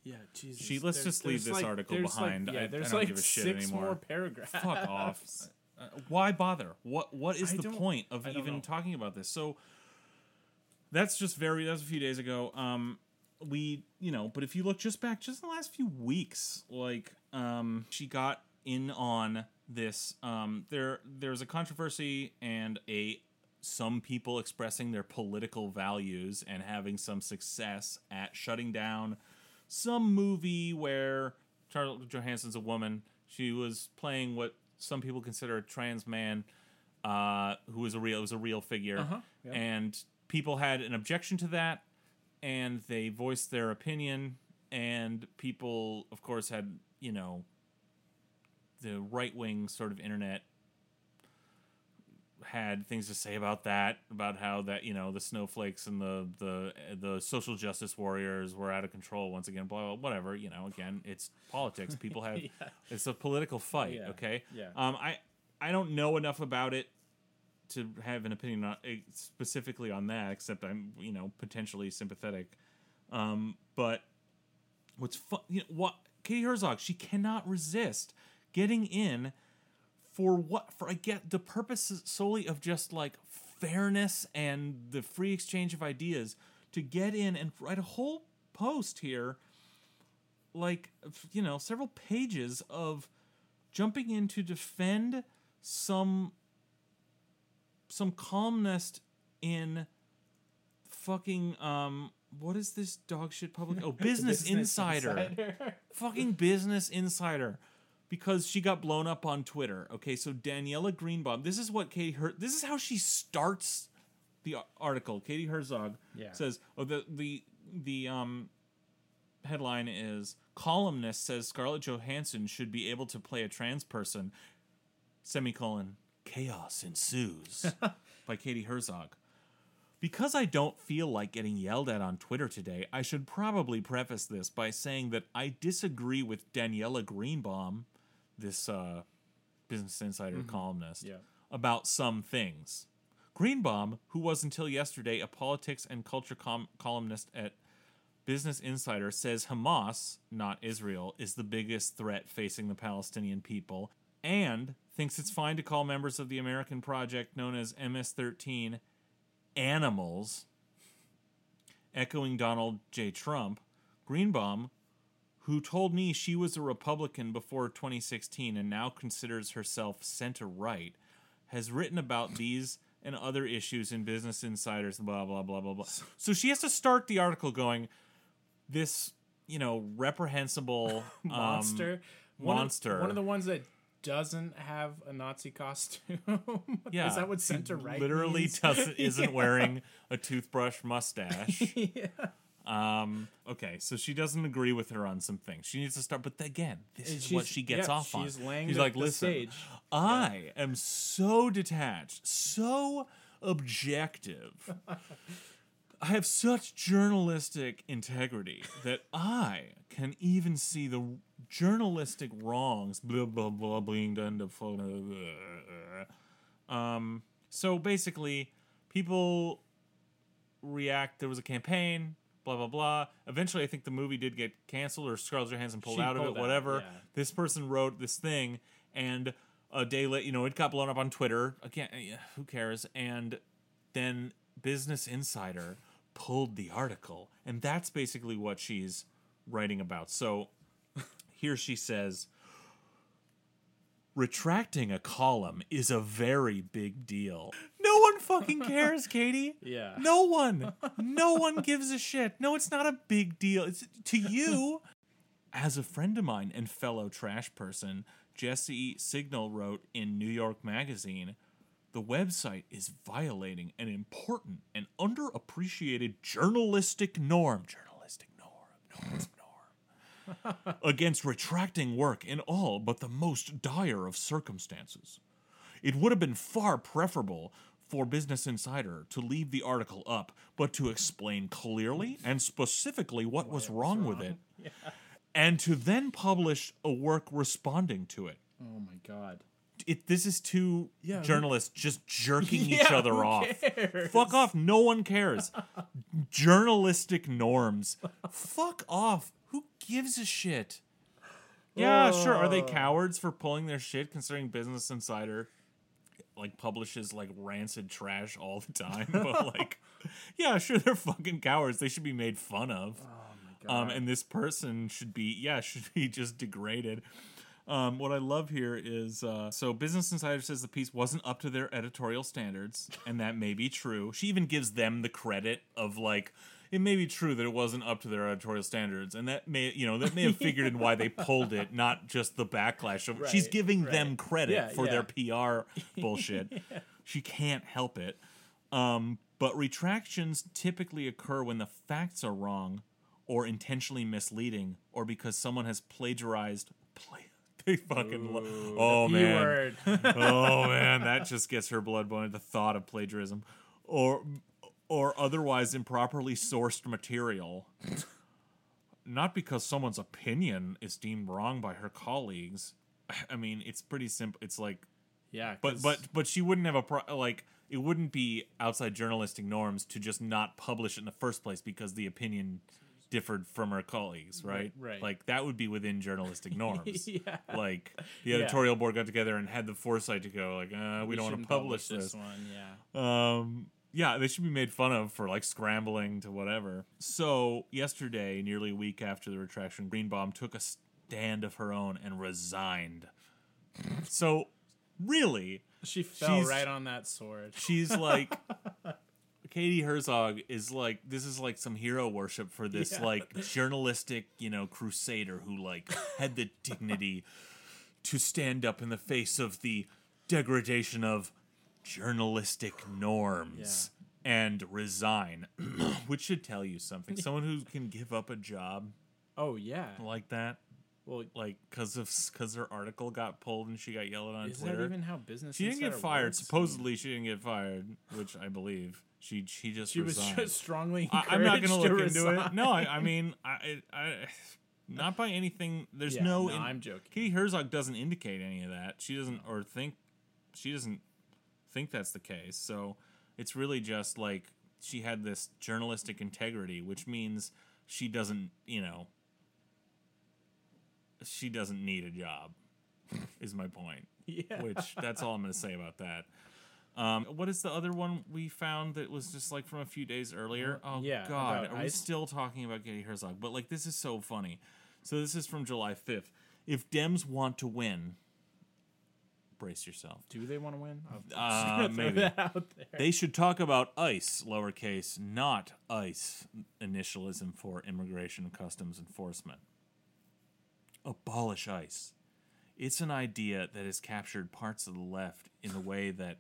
Yeah, Jesus. She- let's just leave this article there's behind. Like, I- yeah, I there's don't like give a shit six anymore. more paragraphs. fuck off. Uh, why bother? What what is I the point of even know. talking about this? So that's just very that was a few days ago. Um we you know, but if you look just back just in the last few weeks, like um she got in on this um there there's a controversy and a some people expressing their political values and having some success at shutting down some movie where Scarlett Johansson's a woman. She was playing what some people consider a trans man, uh, who was a real was a real figure, Uh-huh, yeah. and people had an objection to that, and they voiced their opinion, and people, of course, had you know the right wing sort of internet had things to say about that, about how that you know the snowflakes and the the the social justice warriors were out of control once again. Blah, blah whatever you know. Again, it's politics. People have Yeah. it's a political fight. Yeah, Okay. yeah. Um, I I don't know enough about it to have an opinion on, eh, specifically on that, except I'm you know potentially sympathetic. Um, but what's fun? You know what? Katie Herzog, she cannot resist getting in for what for I get the purpose solely of just like fairness and the free exchange of ideas to get in and write a whole post here like you know several pages of jumping in to defend some some columnist in fucking um what is this dog shit public? Oh business, insider. Fucking Business Insider because she got blown up on Twitter. Okay, so Daniella Greenbaum, this is what Katie Her this is how she starts the article. Katie Herzog Yeah. says, "Oh, the the the um headline is columnist says Scarlett Johansson should be able to play a trans person." Semicolon chaos ensues by Katie Herzog. Because I don't feel like getting yelled at on Twitter today, I should probably preface this by saying that I disagree with Daniella Greenbaum, this uh, Business Insider columnist, Yeah. about some things. Greenbaum, who was until yesterday a politics and culture com- columnist at Business Insider, says Hamas, not Israel, is the biggest threat facing the Palestinian people and thinks it's fine to call members of the American project known as MS 13 animals. Echoing Donald J. Trump, Greenbaum, who told me she was a Republican before 2016 and now considers herself center right, has written about these and other issues in Business Insiders, blah, blah, blah, blah, blah. So she has to start the article going, this, you know, reprehensible um, monster. One monster. Of, one of the ones that doesn't have a Nazi costume. Yeah, Is that what center right Literally means? doesn't isn't Yeah. wearing a toothbrush mustache. yeah. Um. Okay, so she doesn't agree with her on some things. She needs to start, but again, this And is what she gets yeah, off on. she's laying she's the- like, "Listen, stage." I am so detached, so objective. I have such journalistic integrity that I can even see the journalistic wrongs, blah blah blah, being done to photo. Um. So basically, people react. There was a campaign. Blah blah blah. Eventually, I think the movie did get canceled, or Scarlett Johansson pulled She out of pulled it. out, Whatever. yeah. This person wrote this thing, and a day later, you know, it got blown up on Twitter. Again, eh, who cares? And then Business Insider pulled the article, and that's basically what she's writing about. So here she says retracting a column is a very big deal. No fucking cares, Katie. Yeah. No one. No one gives a shit. No, it's not a big deal. It's to you. As a friend of mine and fellow trash person, Jesse Singal wrote in New York Magazine, the website is violating an important and underappreciated journalistic norm. Journalistic norm. Norm. Norm. Against retracting work in all but the most dire of circumstances. It would have been far preferable for Business Insider to leave the article up, but to explain clearly and specifically what was wrong with it, and to then publish a work responding to it. Oh my god. It this is two Yeah, who- journalists just jerking each other off. cares? Fuck off, no one cares. Journalistic norms. Fuck off. Who gives a shit? Yeah, sure. Are they cowards for pulling their shit considering Business Insider like publishes like rancid trash all the time? but like yeah, sure they're fucking cowards. They should be made fun of. Oh my god. Um, and this person should be, yeah, should be just degraded. Um, what I love here is uh, so Business Insider says the piece wasn't up to their editorial standards, and that may be true. She even gives them the credit of like it may be true that it wasn't up to their editorial standards, and that may you know that may have figured in why they pulled it, not just the backlash of. she's giving right. them credit Yeah, for yeah. their PR bullshit. She can't help it. Um, but retractions typically occur when the facts are wrong or intentionally misleading or because someone has plagiarized. Play, they fucking. Lo- oh, man. oh, man. That just gets her blood boiling. The thought of plagiarism. Or, or otherwise improperly sourced material. Not because someone's opinion is deemed wrong by her colleagues. I mean, it's pretty simple. It's like yeah. but but but she wouldn't have a pro- like it wouldn't be outside journalistic norms to just not publish it in the first place because the opinion differed from her colleagues, right? right. Like that would be within journalistic norms. yeah. Like the Yeah. editorial board got together and had the foresight to go like, uh, we, don't want to shouldn't publish this. one. Yeah. Um, yeah, they should be made fun of for like scrambling to whatever. So yesterday, nearly a week after the retraction, Greenbaum took a stand of her own and resigned. So really, She fell She's- right on that sword. she's like Katie Herzog is like this is like some hero worship for this Yeah. like journalistic, you know, crusader who like had the dignity to stand up in the face of the degradation of journalistic norms and resign, which should tell you something. Someone who can give up a job Oh yeah. like that, Well, like because of because her article got pulled and she got yelled at on is Twitter. that even how business? she didn't get fired. Supposedly, she didn't get fired, which I believe. She she just she was resigned. just strongly. I, I'm not going gonna to look into it. No, I, I mean, I, I, not by anything. There's Yeah, no. no, in- I'm joking. Katie Herzog doesn't indicate any of that. She doesn't, or think, she doesn't think that's the case. So it's really just like she had this journalistic integrity, which means she doesn't, you know, she doesn't need a job. Is my point Yeah. which that's all I'm going to say about that. Um, what is the other one we found that was just like from a few days earlier? Oh yeah, God, are we still talking about Katie Herzog? But like, this is so funny. So this is from July 5th. If Dems want to win, brace yourself. Do they want to win? Uh, maybe. that out there. They should talk about ICE, lowercase, not ICE, initialism for Immigration and Customs Enforcement. Abolish ICE. It's an idea that has captured parts of the left in the way that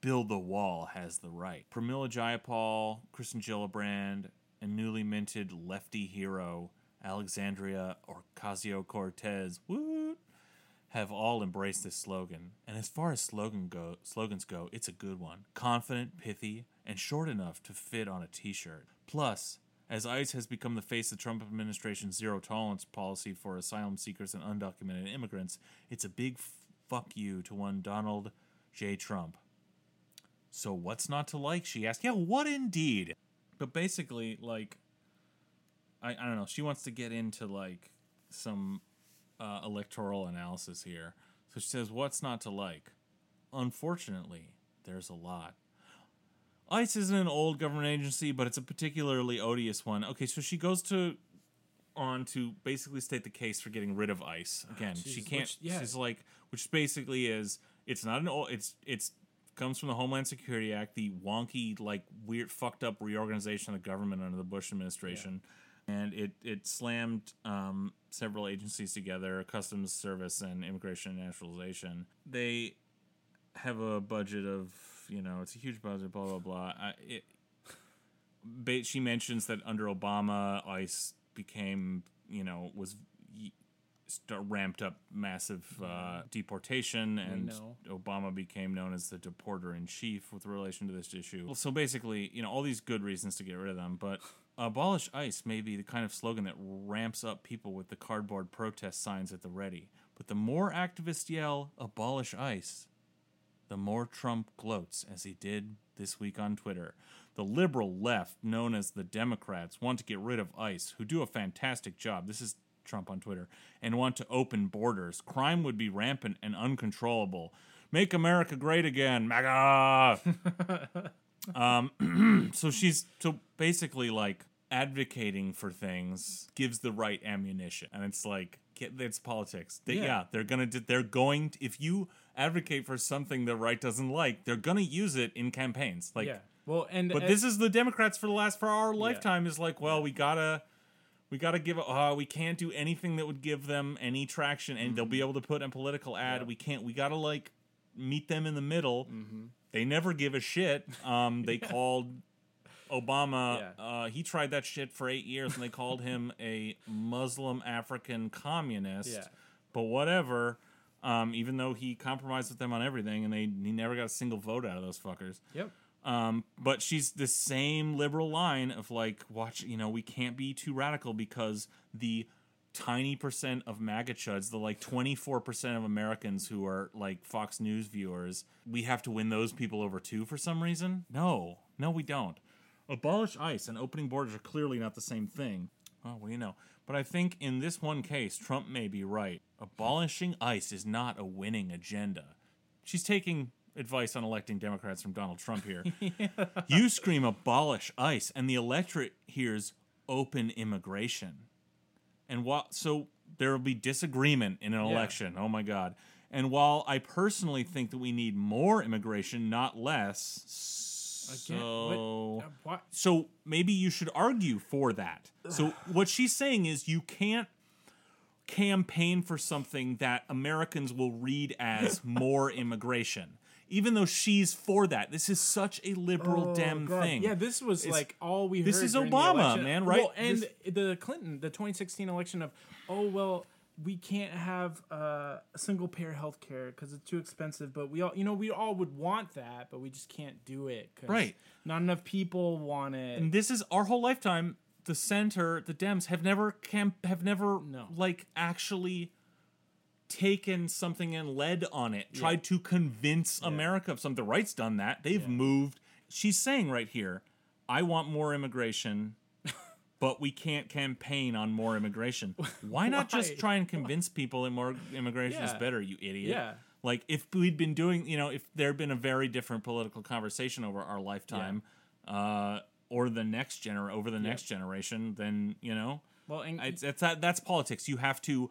Build the Wall has the right. Pramila Jayapal, Kirsten Gillibrand, and newly minted lefty hero Alexandria Ocasio Cortez, woot, have all embraced this slogan. And as far as slogan go, slogans go, it's a good one. Confident, pithy, and short enough to fit on a t-shirt. Plus, as ICE has become the face of the Trump administration's zero tolerance policy for asylum seekers and undocumented immigrants, it's a big fuck you to one Donald J. Trump. So what's not to like? She asked. Yeah, what indeed? But basically, like, I, I don't know. She wants to get into like some uh, electoral analysis here. So she says, "What's not to like?" Unfortunately, there's a lot. ICE isn't an old government agency, but it's a particularly odious one. Okay, so she goes to on to basically state the case for getting rid of ICE. Again, she can't. which- yeah. She's like, which basically is it's not an old. It's it's comes from the Homeland Security Act, the wonky, like weird, fucked up reorganization of the government under the Bush administration, and it it slammed um, several agencies together: Customs Service and Immigration and Naturalization. They have a budget of you know it's a huge budget, blah blah blah. I, it, she mentions that under Obama, ICE became you know was ramped up massive uh, deportation, and. Obama became known as the deporter in chief with relation to this issue. Well, so basically, you know, all these good reasons to get rid of them, but abolish ICE may be the kind of slogan that ramps up people with the cardboard protest signs at the ready. But the more activists yell abolish ICE, the more Trump gloats, as he did this week on Twitter. The liberal left, known as the Democrats, want to get rid of ICE, who do a fantastic job. This is Trump on Twitter, and want to open borders. Crime would be rampant and uncontrollable. Make America great again, MAGA! um, so she's so basically like advocating for things gives the right ammunition, and it's like it's politics. They, yeah. Yeah. they're gonna they're going to, if you advocate for something the right doesn't like, they're gonna use it in campaigns. Like, yeah. Well, and but this is the Democrats for the last for our lifetime is like, well, we gotta. We gotta give. Uh, we can't do anything that would give them any traction, and they'll be able to put a political ad. Yeah. We can't. We gotta like meet them in the middle. They never give a shit. Um, they called Obama. Yeah. Uh, he tried that shit for eight years, and they called him a Muslim African communist. Yeah. But whatever. Um, even though he compromised with them on everything, and they he never got a single vote out of those fuckers. Yep. Um, but she's the same liberal line of like, watch, you know, we can't be too radical because the tiny percent of MAGA chuds, the like 24% of Americans who are like Fox News viewers, we have to win those people over too for some reason? No, no, we don't. Abolish ICE and opening borders are clearly not the same thing. Oh, well, you know. But I think in this one case, Trump may be right. Abolishing ICE is not a winning agenda. She's taking advice on electing Democrats from Donald Trump here. You scream abolish ICE, and the electorate hears open immigration. And while so there will be disagreement in an Yeah. election. Oh my God. And while I personally think that we need more immigration, not less, so uh, so maybe you should argue for that. So what she's saying is you can't campaign for something that Americans will read as more immigration. Even though she's for that. This is such a liberal Oh, Dem God. thing. Yeah, this was It's- like all we heard. this is Obama, man, right? Well, and This- the Clinton, the 2016 election of, oh well, we can't have uh, single payer health care because it's too expensive. But we all, you know, we all would want that, but we just can't do it. 'cause Right. Not enough people want it. and this is our whole lifetime. The center, the Dems have never camp have never No. like actually taken something and led on it. Tried to convince America of something. The right's done that. They've moved. She's saying right here, I want more immigration. But we can't campaign on more immigration. Why not just try and convince people that more immigration is better, you idiot? Yeah. Like if we'd been doing, you know, if there had been a very different political conversation over our lifetime, uh, or the next gener over the next generation, then you know, well, and it's, it's that that's politics. You have to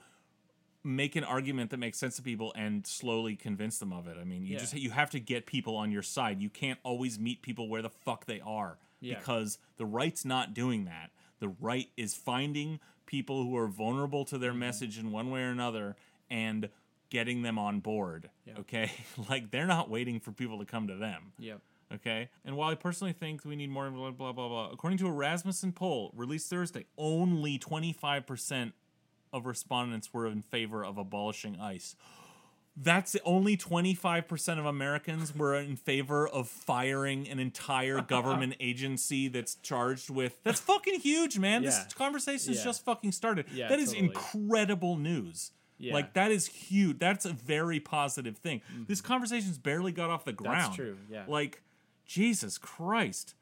make an argument that makes sense to people and slowly convince them of it. I mean, you Yeah. just you have to get people on your side. You can't always meet people where the fuck they are Yeah. because the right's not doing that. The right is finding people who are vulnerable to Mm-hmm. their message in one way or another and getting them on board. Yeah. Okay? like they're not waiting for people to come to them. Yep. Okay. And while I personally think we need more blah blah blah blah, according to a Rasmussen poll released Thursday, only 25% of respondents were in favor of abolishing ICE. That's only 25% of Americans were in favor of firing an entire government agency that's charged with. That's fucking huge, man. Yeah. This conversation's Yeah. just fucking started. Yeah, that is totally. incredible news. Yeah. Like that is huge. That's a very positive thing. Mm-hmm. This conversation's barely got off the ground. That's true, yeah. Like Jesus Christ.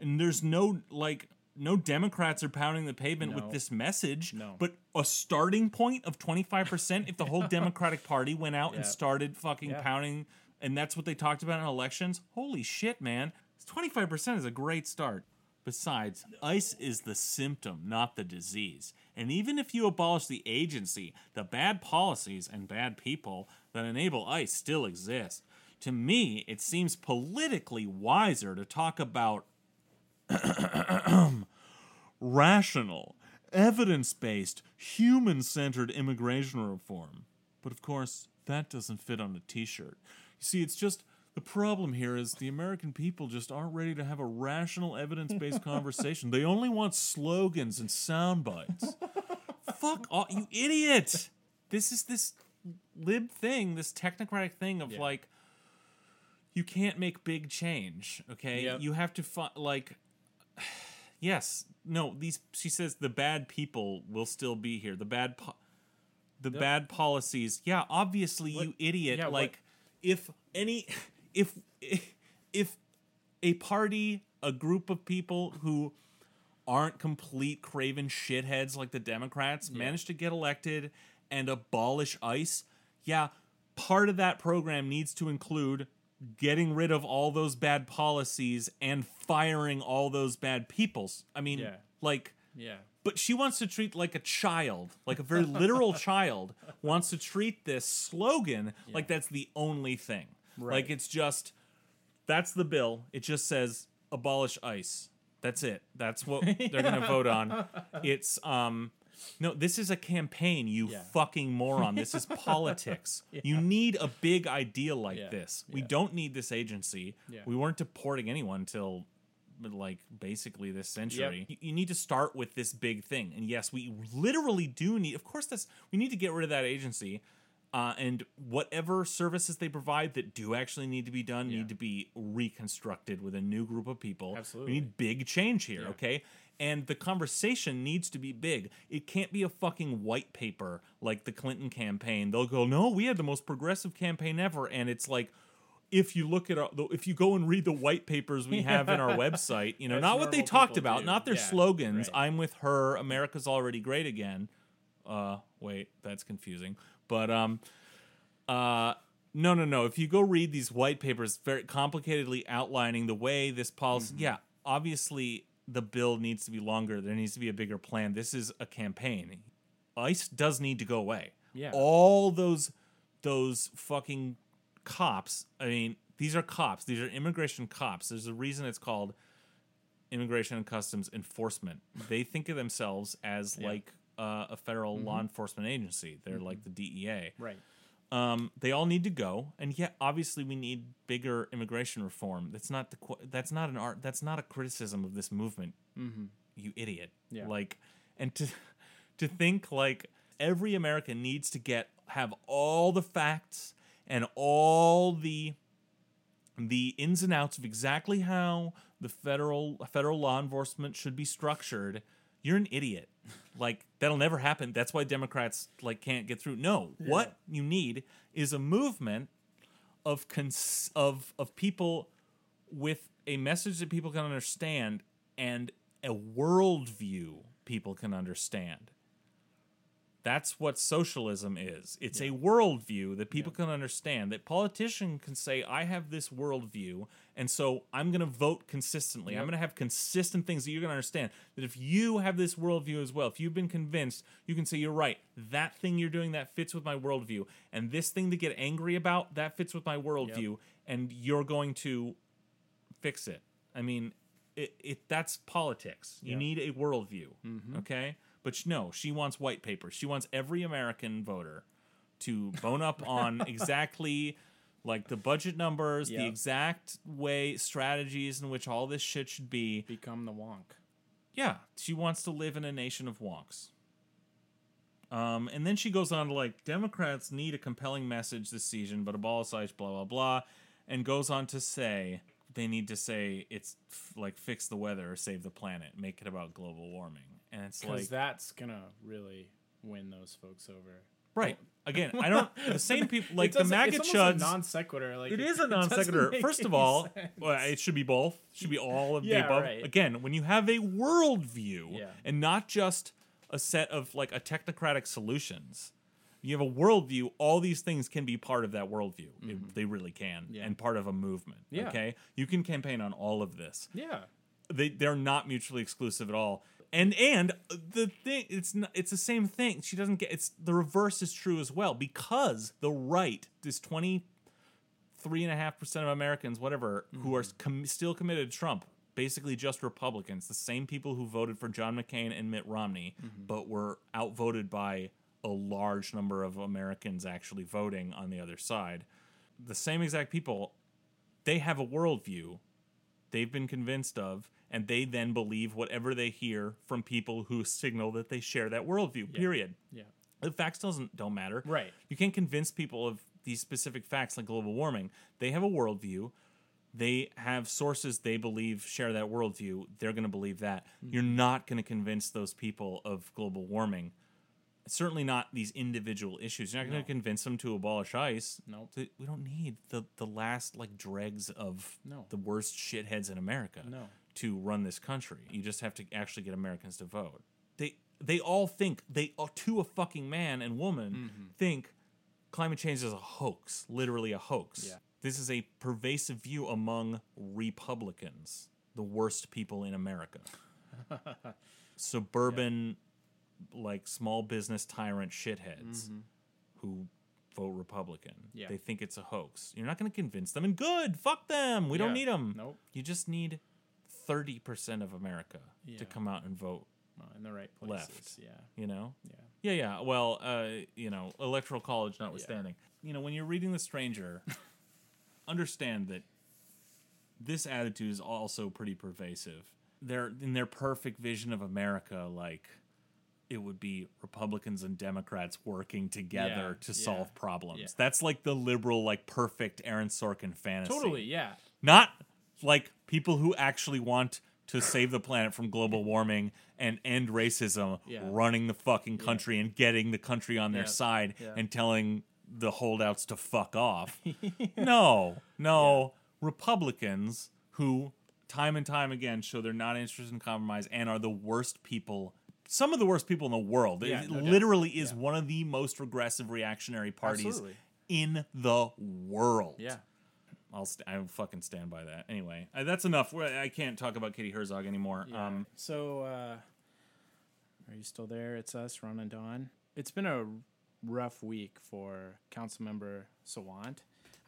And there's no like no Democrats are pounding the pavement with this message. No. But a starting point of 25% if the whole Democratic Party went out and started fucking Yeah. pounding and that's what they talked about in elections. Holy shit, man. 25% is a great start. Besides, ICE is the symptom, not the disease. And even if you abolish the agency, the bad policies and bad people that enable ICE still exist. To me, it seems politically wiser to talk about rational, evidence based, human centered immigration reform. But of course, that doesn't fit on a t shirt. You see, it's just the problem here is the American people just aren't ready to have a rational, evidence based conversation. They only want slogans and sound bites. Fuck off, you idiot! This is this lib thing, this technocratic thing of Yeah. like, you can't make big change, okay? Yep. You have to find, like, yes, no, these, she says the bad people will still be here. The bad, po- the bad policies. Yeah, obviously, you idiot. yeah, what- like, if any, if, if a party, a group of people who aren't complete craven shitheads like the Democrats manage to get elected and abolish ICE, yeah, part of that program needs to include getting rid of all those bad policies and firing all those bad peoples. I mean, Yeah. like Yeah. but she wants to treat like a child, like a very literal child, wants to treat this slogan like that's the only thing. Right. Like it's just that's the bill. It just says abolish ICE. That's it. That's what they're gonna vote on. It's um no, this is a campaign, you Yeah. fucking moron. This is politics. You need a big idea like Yeah. this. We Yeah. don't need this agency. Yeah. We weren't deporting anyone till like basically this century. You, you need to start with this big thing. And yes, we literally do need of course that's we need to get rid of that agency. Uh, and whatever services they provide that do actually need to be done Yeah. need to be reconstructed with a new group of people. Absolutely. We need big change here, Yeah. okay? And the conversation needs to be big. It can't be a fucking white paper like the Clinton campaign. They'll go, "No, we had the most progressive campaign ever," and it's like. If you look at our, if you go and read the white papers we have in our website, you know, not what they talked about, do. not their Yeah, slogans. right. I'm with her. America's already great again. Uh, wait, that's confusing. But um, uh, no, no, no. If you go read these white papers, very complicatedly outlining the way this policy, Mm-hmm. yeah, obviously the bill needs to be longer. There needs to be a bigger plan. This is a campaign. ICE does need to go away. Yeah. All those, those fucking cops. I mean, these are cops. These are immigration cops. There's a reason it's called Immigration and Customs Enforcement. They think of themselves as Yeah. like uh, a federal Mm-hmm. law enforcement agency. They're like the DEA Right. Um, they all need to go, and yet obviously we need bigger immigration reform. That's not the that's not an art. That's not a criticism of this movement. Mm-hmm. You idiot. Yeah. Like, and to to think like every American needs to get have all the facts and all the the ins and outs of exactly how the federal federal law enforcement should be structured you're an idiot like that'll never happen. That's why democrats like can't get through. No. What you need is a movement of cons- of of people with a message that people can understand and a worldview people can understand that's what socialism is. It's a worldview that people can understand. That politician can say, "I have this worldview, and so I'm going to vote consistently. I'm going to have consistent things that you're going to understand." That if you have this worldview as well, if you've been convinced, you can say, "You're right. That thing you're doing that fits with my worldview, and this thing to get angry about that fits with my worldview, and you're going to fix it." I mean, it, it that's politics. You Yeah. need a worldview. Mhm. Okay? But no, she wants white paper. She wants every American voter to bone up on exactly like the budget numbers, the exact way strategies in which all this shit should be. Become the wonk. Yeah, she wants to live in a nation of wonks. Um, and then she goes on to like Democrats need a compelling message this season, but abolish blah blah blah, and goes on to say they need to say it's f- like fix the weather or save the planet, make it about global warming, and it's like that's gonna really win those folks over. right again. I don't the same people like the MAGA it's chuds. non sequitur. Like It is a non sequitur. First of all, well, it should be both. It should be all of Yeah, the above. right. Again, when you have a worldview Yeah. and not just a set of like a technocratic solutions, you have a worldview. All these things can be part of that worldview. It- they really can, Mm-hmm. Yeah. and part of a movement. Okay, you can campaign on all of this yeah, they they're not mutually exclusive at all. And and the thing it's not, it's the same thing. She doesn't get it's the reverse is true as well. Because the right this twenty three and a half percent of Americans whatever who are mm-hmm. com- still committed to Trump basically just Republicans the same people who voted for John McCain and Mitt Romney mm-hmm. but were outvoted by a large number of Americans actually voting on the other side. The same exact people they have a worldview they've been convinced of, and they then believe whatever they hear from people who signal that they share that worldview. Period. yeah, The facts doesn't don't matter. right. You can't convince people of these specific facts like global warming. They have a worldview. They have sources they believe share that worldview. They're going to believe that. Hmm. You're not going to convince those people of global warming. Certainly not these individual issues. You're not going No. to convince them to abolish ICE. Nope. We don't need the the last like dregs of No. the worst shitheads in America No. To run this country. You just have to actually get Americans to vote. They they all think they uh, to a fucking man and woman Mm-hmm. think climate change is a hoax, literally a hoax. Yeah. This is a pervasive view among Republicans, the worst people in America. Suburban like small business tyrant shithheads who vote Republican. Mm-hmm. Yeah. They think it's a hoax. You're not going to convince them and good, fuck them. We don't need them. Nope. You just need 30% of America Yeah. to come out and vote, Well, in the right Left. places. Yeah, you know? yeah. Yeah, yeah. Well, uh, you know, electoral college notwithstanding. You know, when you're reading The Stranger, understand that this attitude is also pretty pervasive. They're in their perfect vision of America, like it would be Republicans and Democrats working together Yeah, to yeah, solve problems. yeah. That's like the liberal, like perfect Aaron Sorkin fantasy. Totally. Yeah. Not like people who actually want to save the planet from global warming and end racism Yeah. running the fucking country and getting the country on their Yeah. side Yeah. and telling the holdouts to fuck off. no, no. Republicans who time and time again show they're not interested in compromise and are the worst people some of the worst people in the world. Yeah, it no doubt. literally is one of the most regressive reactionary parties Absolutely. in the world. Yeah. I'll st- I fucking stand by that. Anyway, uh, that's enough. We're- I can't talk about Katie Herzog anymore. Yeah. Um, so, uh, are you still there? It's us, Ron and Don. It's been a rough week for Councilmember Sawant.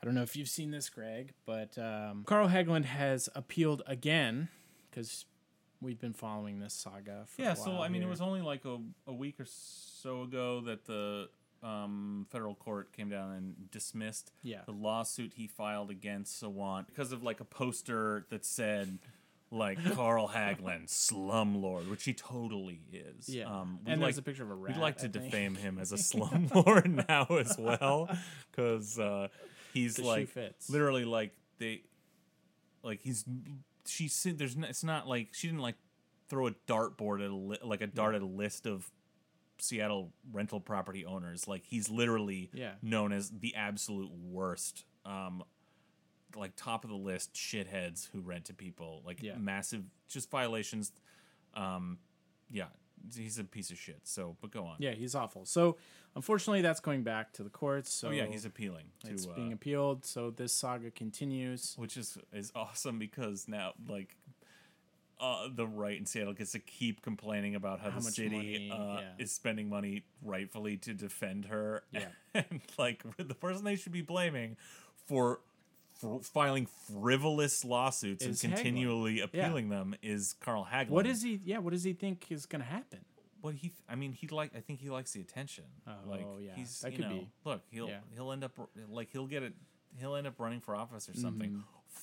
I don't know if you've seen this, Greg, but um, Carl Haglund has appealed again because we've been following this saga for yeah. So I mean, it was only like a, a week or so ago that the um, federal court came down and dismissed Yeah. the lawsuit he filed against Sawant because of like a poster that said like Carl Haglund, slumlord, which he totally is. Yeah. Um, we'd and like, there's a picture of a rat. We'd like to defame him as a slumlord now as well, because uh, he's like literally like they, like he's she's sit- there's n- it's not like she didn't like throw a dartboard at a li- like a dart at a list of Seattle rental property owners. Like he's literally Yeah. known as the absolute worst. Um, like top of the list shitheads who rent to people. Like Yeah. massive just violations. Um, yeah, he's a piece of shit. So, but go on. Yeah, he's awful. So unfortunately, that's going back to the courts. So oh yeah, he's appealing it's to uh, being appealed. So this saga continues. which is is awesome because now like uh, the right in Seattle gets to keep complaining about how, How the city money, uh, yeah. is spending money rightfully to defend her. Yeah. and like the person they should be blaming for, for filing frivolous lawsuits Is and Haglund. continually Yeah. appealing them is Carl Haglund. What is he? Yeah, what does he think is going to happen? What he? I mean, he like. I think he likes the attention. like, Oh, yeah, he's that you could know, be. Look, he'll Yeah. he'll end up like he'll get it. He'll end up running for office or something. Mm-hmm.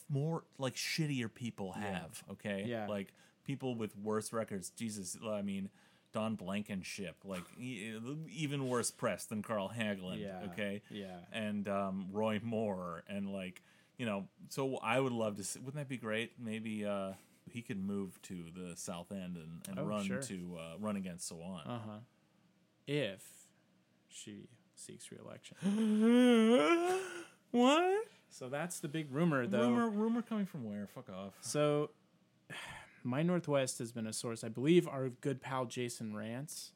More like shittier people have. Okay. Yeah. Like people with worse records. Jesus. I mean. Don Blankenship, like even worse press than Carl Haglund, Yeah, okay, yeah. and um, Roy Moore, and like you know, so I would love to. See, wouldn't that be great? Maybe uh, he could move to the South End and, and Oh, run sure. to uh, run against Sawant. Uh huh. If she seeks reelection. what? So that's the big rumor, though. Rumor, rumor coming from where? Fuck off. So, My Northwest has been a source. I believe our good pal Jason Rantz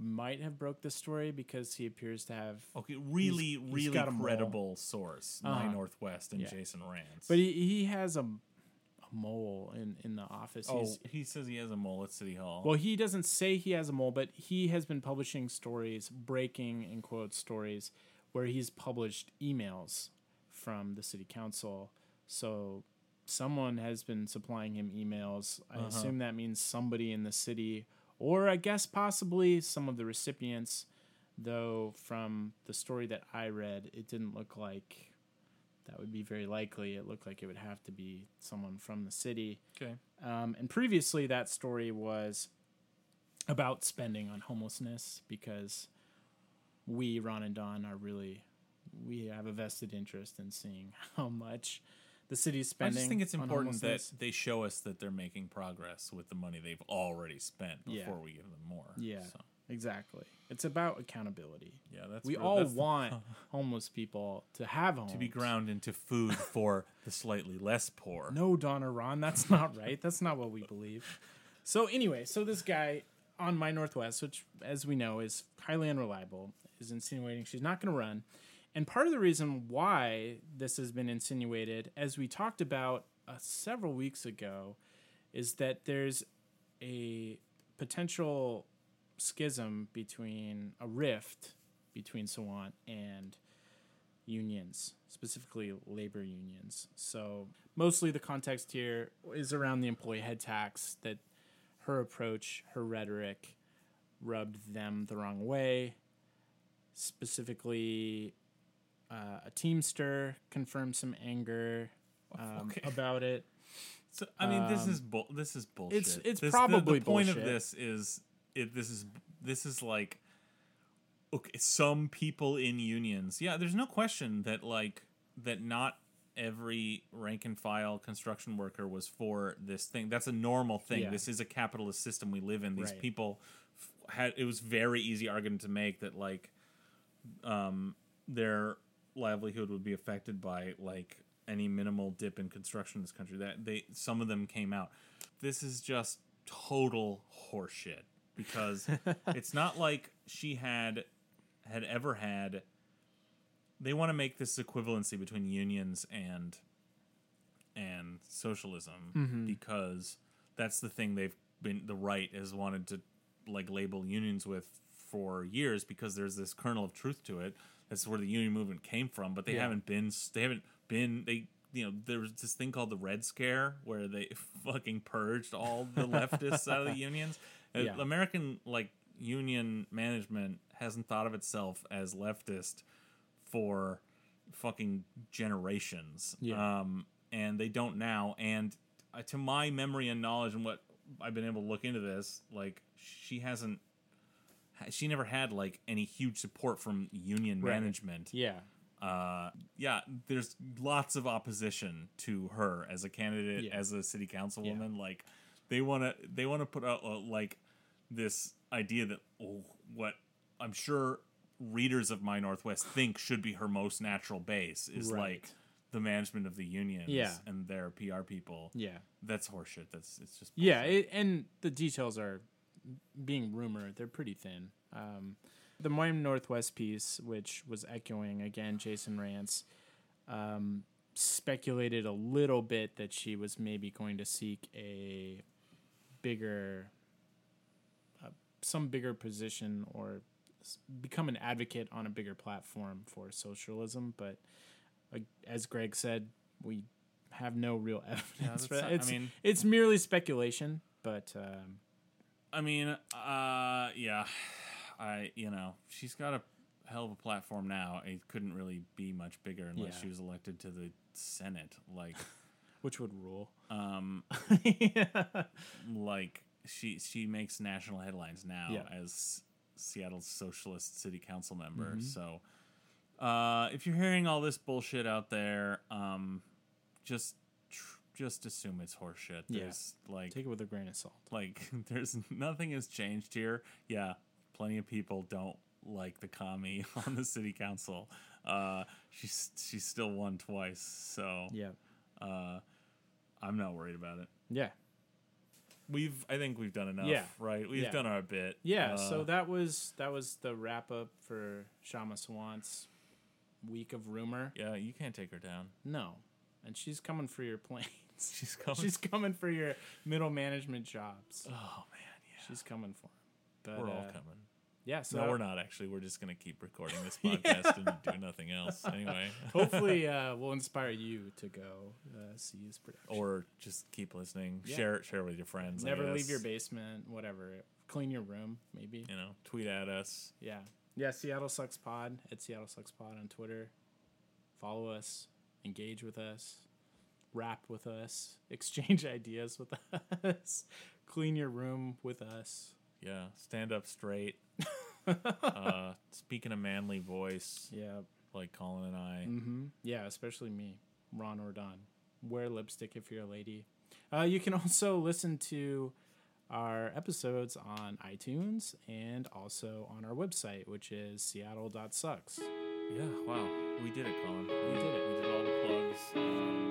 might have broke this story because he appears to have. Okay, really, he's really got a credible source. My Uh-huh. Northwest and Yeah. Jason Rantz. But he, he has a, a mole in, in the office. oh, He's, he says he has a mole at City Hall. well, he doesn't say he has a mole, but he has been publishing stories, breaking in quotes stories, where he's published emails from the city council. So someone has been supplying him emails. I assume that means somebody in the city, or I guess possibly some of the recipients. Though from the story that I read, it didn't look like that would be very likely. It looked like it would have to be someone from the city. okay. Um, and previously, that story was about spending on homelessness because we, Ron and Don, are really we have a vested interest in seeing how much the city's spending. I just think it's important that they show us that they're making progress with the money they've already spent Yeah. before we give them more. yeah, So, exactly. It's about accountability. yeah, that's We real- all that's the- want homeless people to have homes. to be ground into food for the slightly less poor. No, Don or Ron, that's not right. That's not what we believe. So anyway, so this guy on My Northwest, which as we know is highly unreliable, is insinuating she's not going to run. And part of the reason why this has been insinuated, as we talked about uh, several weeks ago, is that there's a potential schism between a rift between Sawant and unions, specifically labor unions. So mostly the context here is around the employee head tax that her approach, her rhetoric rubbed them the wrong way. Specifically, uh, a Teamster confirmed some anger um, Okay. about it. So I mean, this Um, is bull. This is bullshit. it's- it's This- probably the, the point of this is it. This is this is like okay. Some people in unions, yeah. There's no question that like that. Not every rank and file construction worker was for this thing. That's a normal thing. Yeah. This is a capitalist system we live in. These Right. people f- had it was very easy argument to make that like um their livelihood would be affected by like any minimal dip in construction in this country. That they some of them came out. This is just total horseshit because it's not like she had had ever had they want to make this equivalency between unions and and socialism mm-hmm. because that's the thing they've been the right has wanted to like label unions with for years because there's this kernel of truth to it that's where the union movement came from but they Yeah. haven't been they haven't been they you know there was this thing called the red scare where they fucking purged all the leftists out of the unions Uh, Yeah. american like union management hasn't thought of itself as leftist for fucking generations. Yeah. Um, and they don't now. And uh, to my memory and knowledge and what I've been able to look into this, like she hasn't, ha- she never had like any huge support from union Right. management. Yeah. Uh, yeah, there's lots of opposition to her as a candidate, Yeah. as a city councilwoman. Like they want to, they want to put out uh, like this idea that oh, what I'm sure readers of My Northwest think should be her most natural base is Right. like the management of the unions Yeah. and their PR people. Yeah. That's horseshit. That's it's just Yeah, it, and the details are being rumored. They're pretty thin. Um, the My Northwest piece, which was echoing again Jason Rantz, um, speculated a little bit that she was maybe going to seek a bigger, uh, some bigger position or become an advocate on a bigger platform for socialism. But uh, as Greg said, we have no real evidence that's for that. not- I It's, mean- it's merely speculation, but um, I mean, uh, yeah, I you know she's got a hell of a platform now. It couldn't really be much bigger unless Yeah. she was elected to the Senate. Like, which would rule. um, like she she makes national headlines now Yeah. as Seattle's socialist city council member. Mm-hmm. So, uh, if you're hearing all this bullshit out there, um, just tr- just assume it's horseshit. Yeah. Like Take it with a grain of salt. like there's nothing has changed here. Yeah, plenty of people don't like the commie on the city council. Uh, she's she's still won twice, so Yeah. uh, I'm not worried about it. Yeah. We've I think we've done enough, Yeah. right? We've Yeah. done our bit. Yeah. Uh, so that was that was the wrap up for Kshama Sawant's week of rumor. yeah, you can't take her down. No. And she's coming for your planes. She's coming. she's coming for your middle management jobs. oh man, yeah, She's coming for 'em. But we're all uh, coming. Yeah. So no, we're not actually. We're just gonna keep recording this podcast and do nothing else anyway. Hopefully, uh, we'll inspire you to go uh, see his production. or just keep listening. Yeah. Share it. share with your friends. Never leave your basement. Whatever. Clean your room. Maybe. You know, tweet at us. Yeah. Yeah, Seattle Sucks Pod at Seattle Sucks Pod on Twitter. Follow us, engage with us, rap with us, exchange ideas with us, clean your room with us. Yeah, stand up straight. uh, speak in a manly voice, Yeah. like Colin and I. Mm-hmm. Yeah, especially me, Ron or Don. Wear lipstick if you're a lady. Uh, you can also listen to our episodes on iTunes and also on our website, which is seattle.sucks. Yeah, wow, we did it, Colin. We did it. We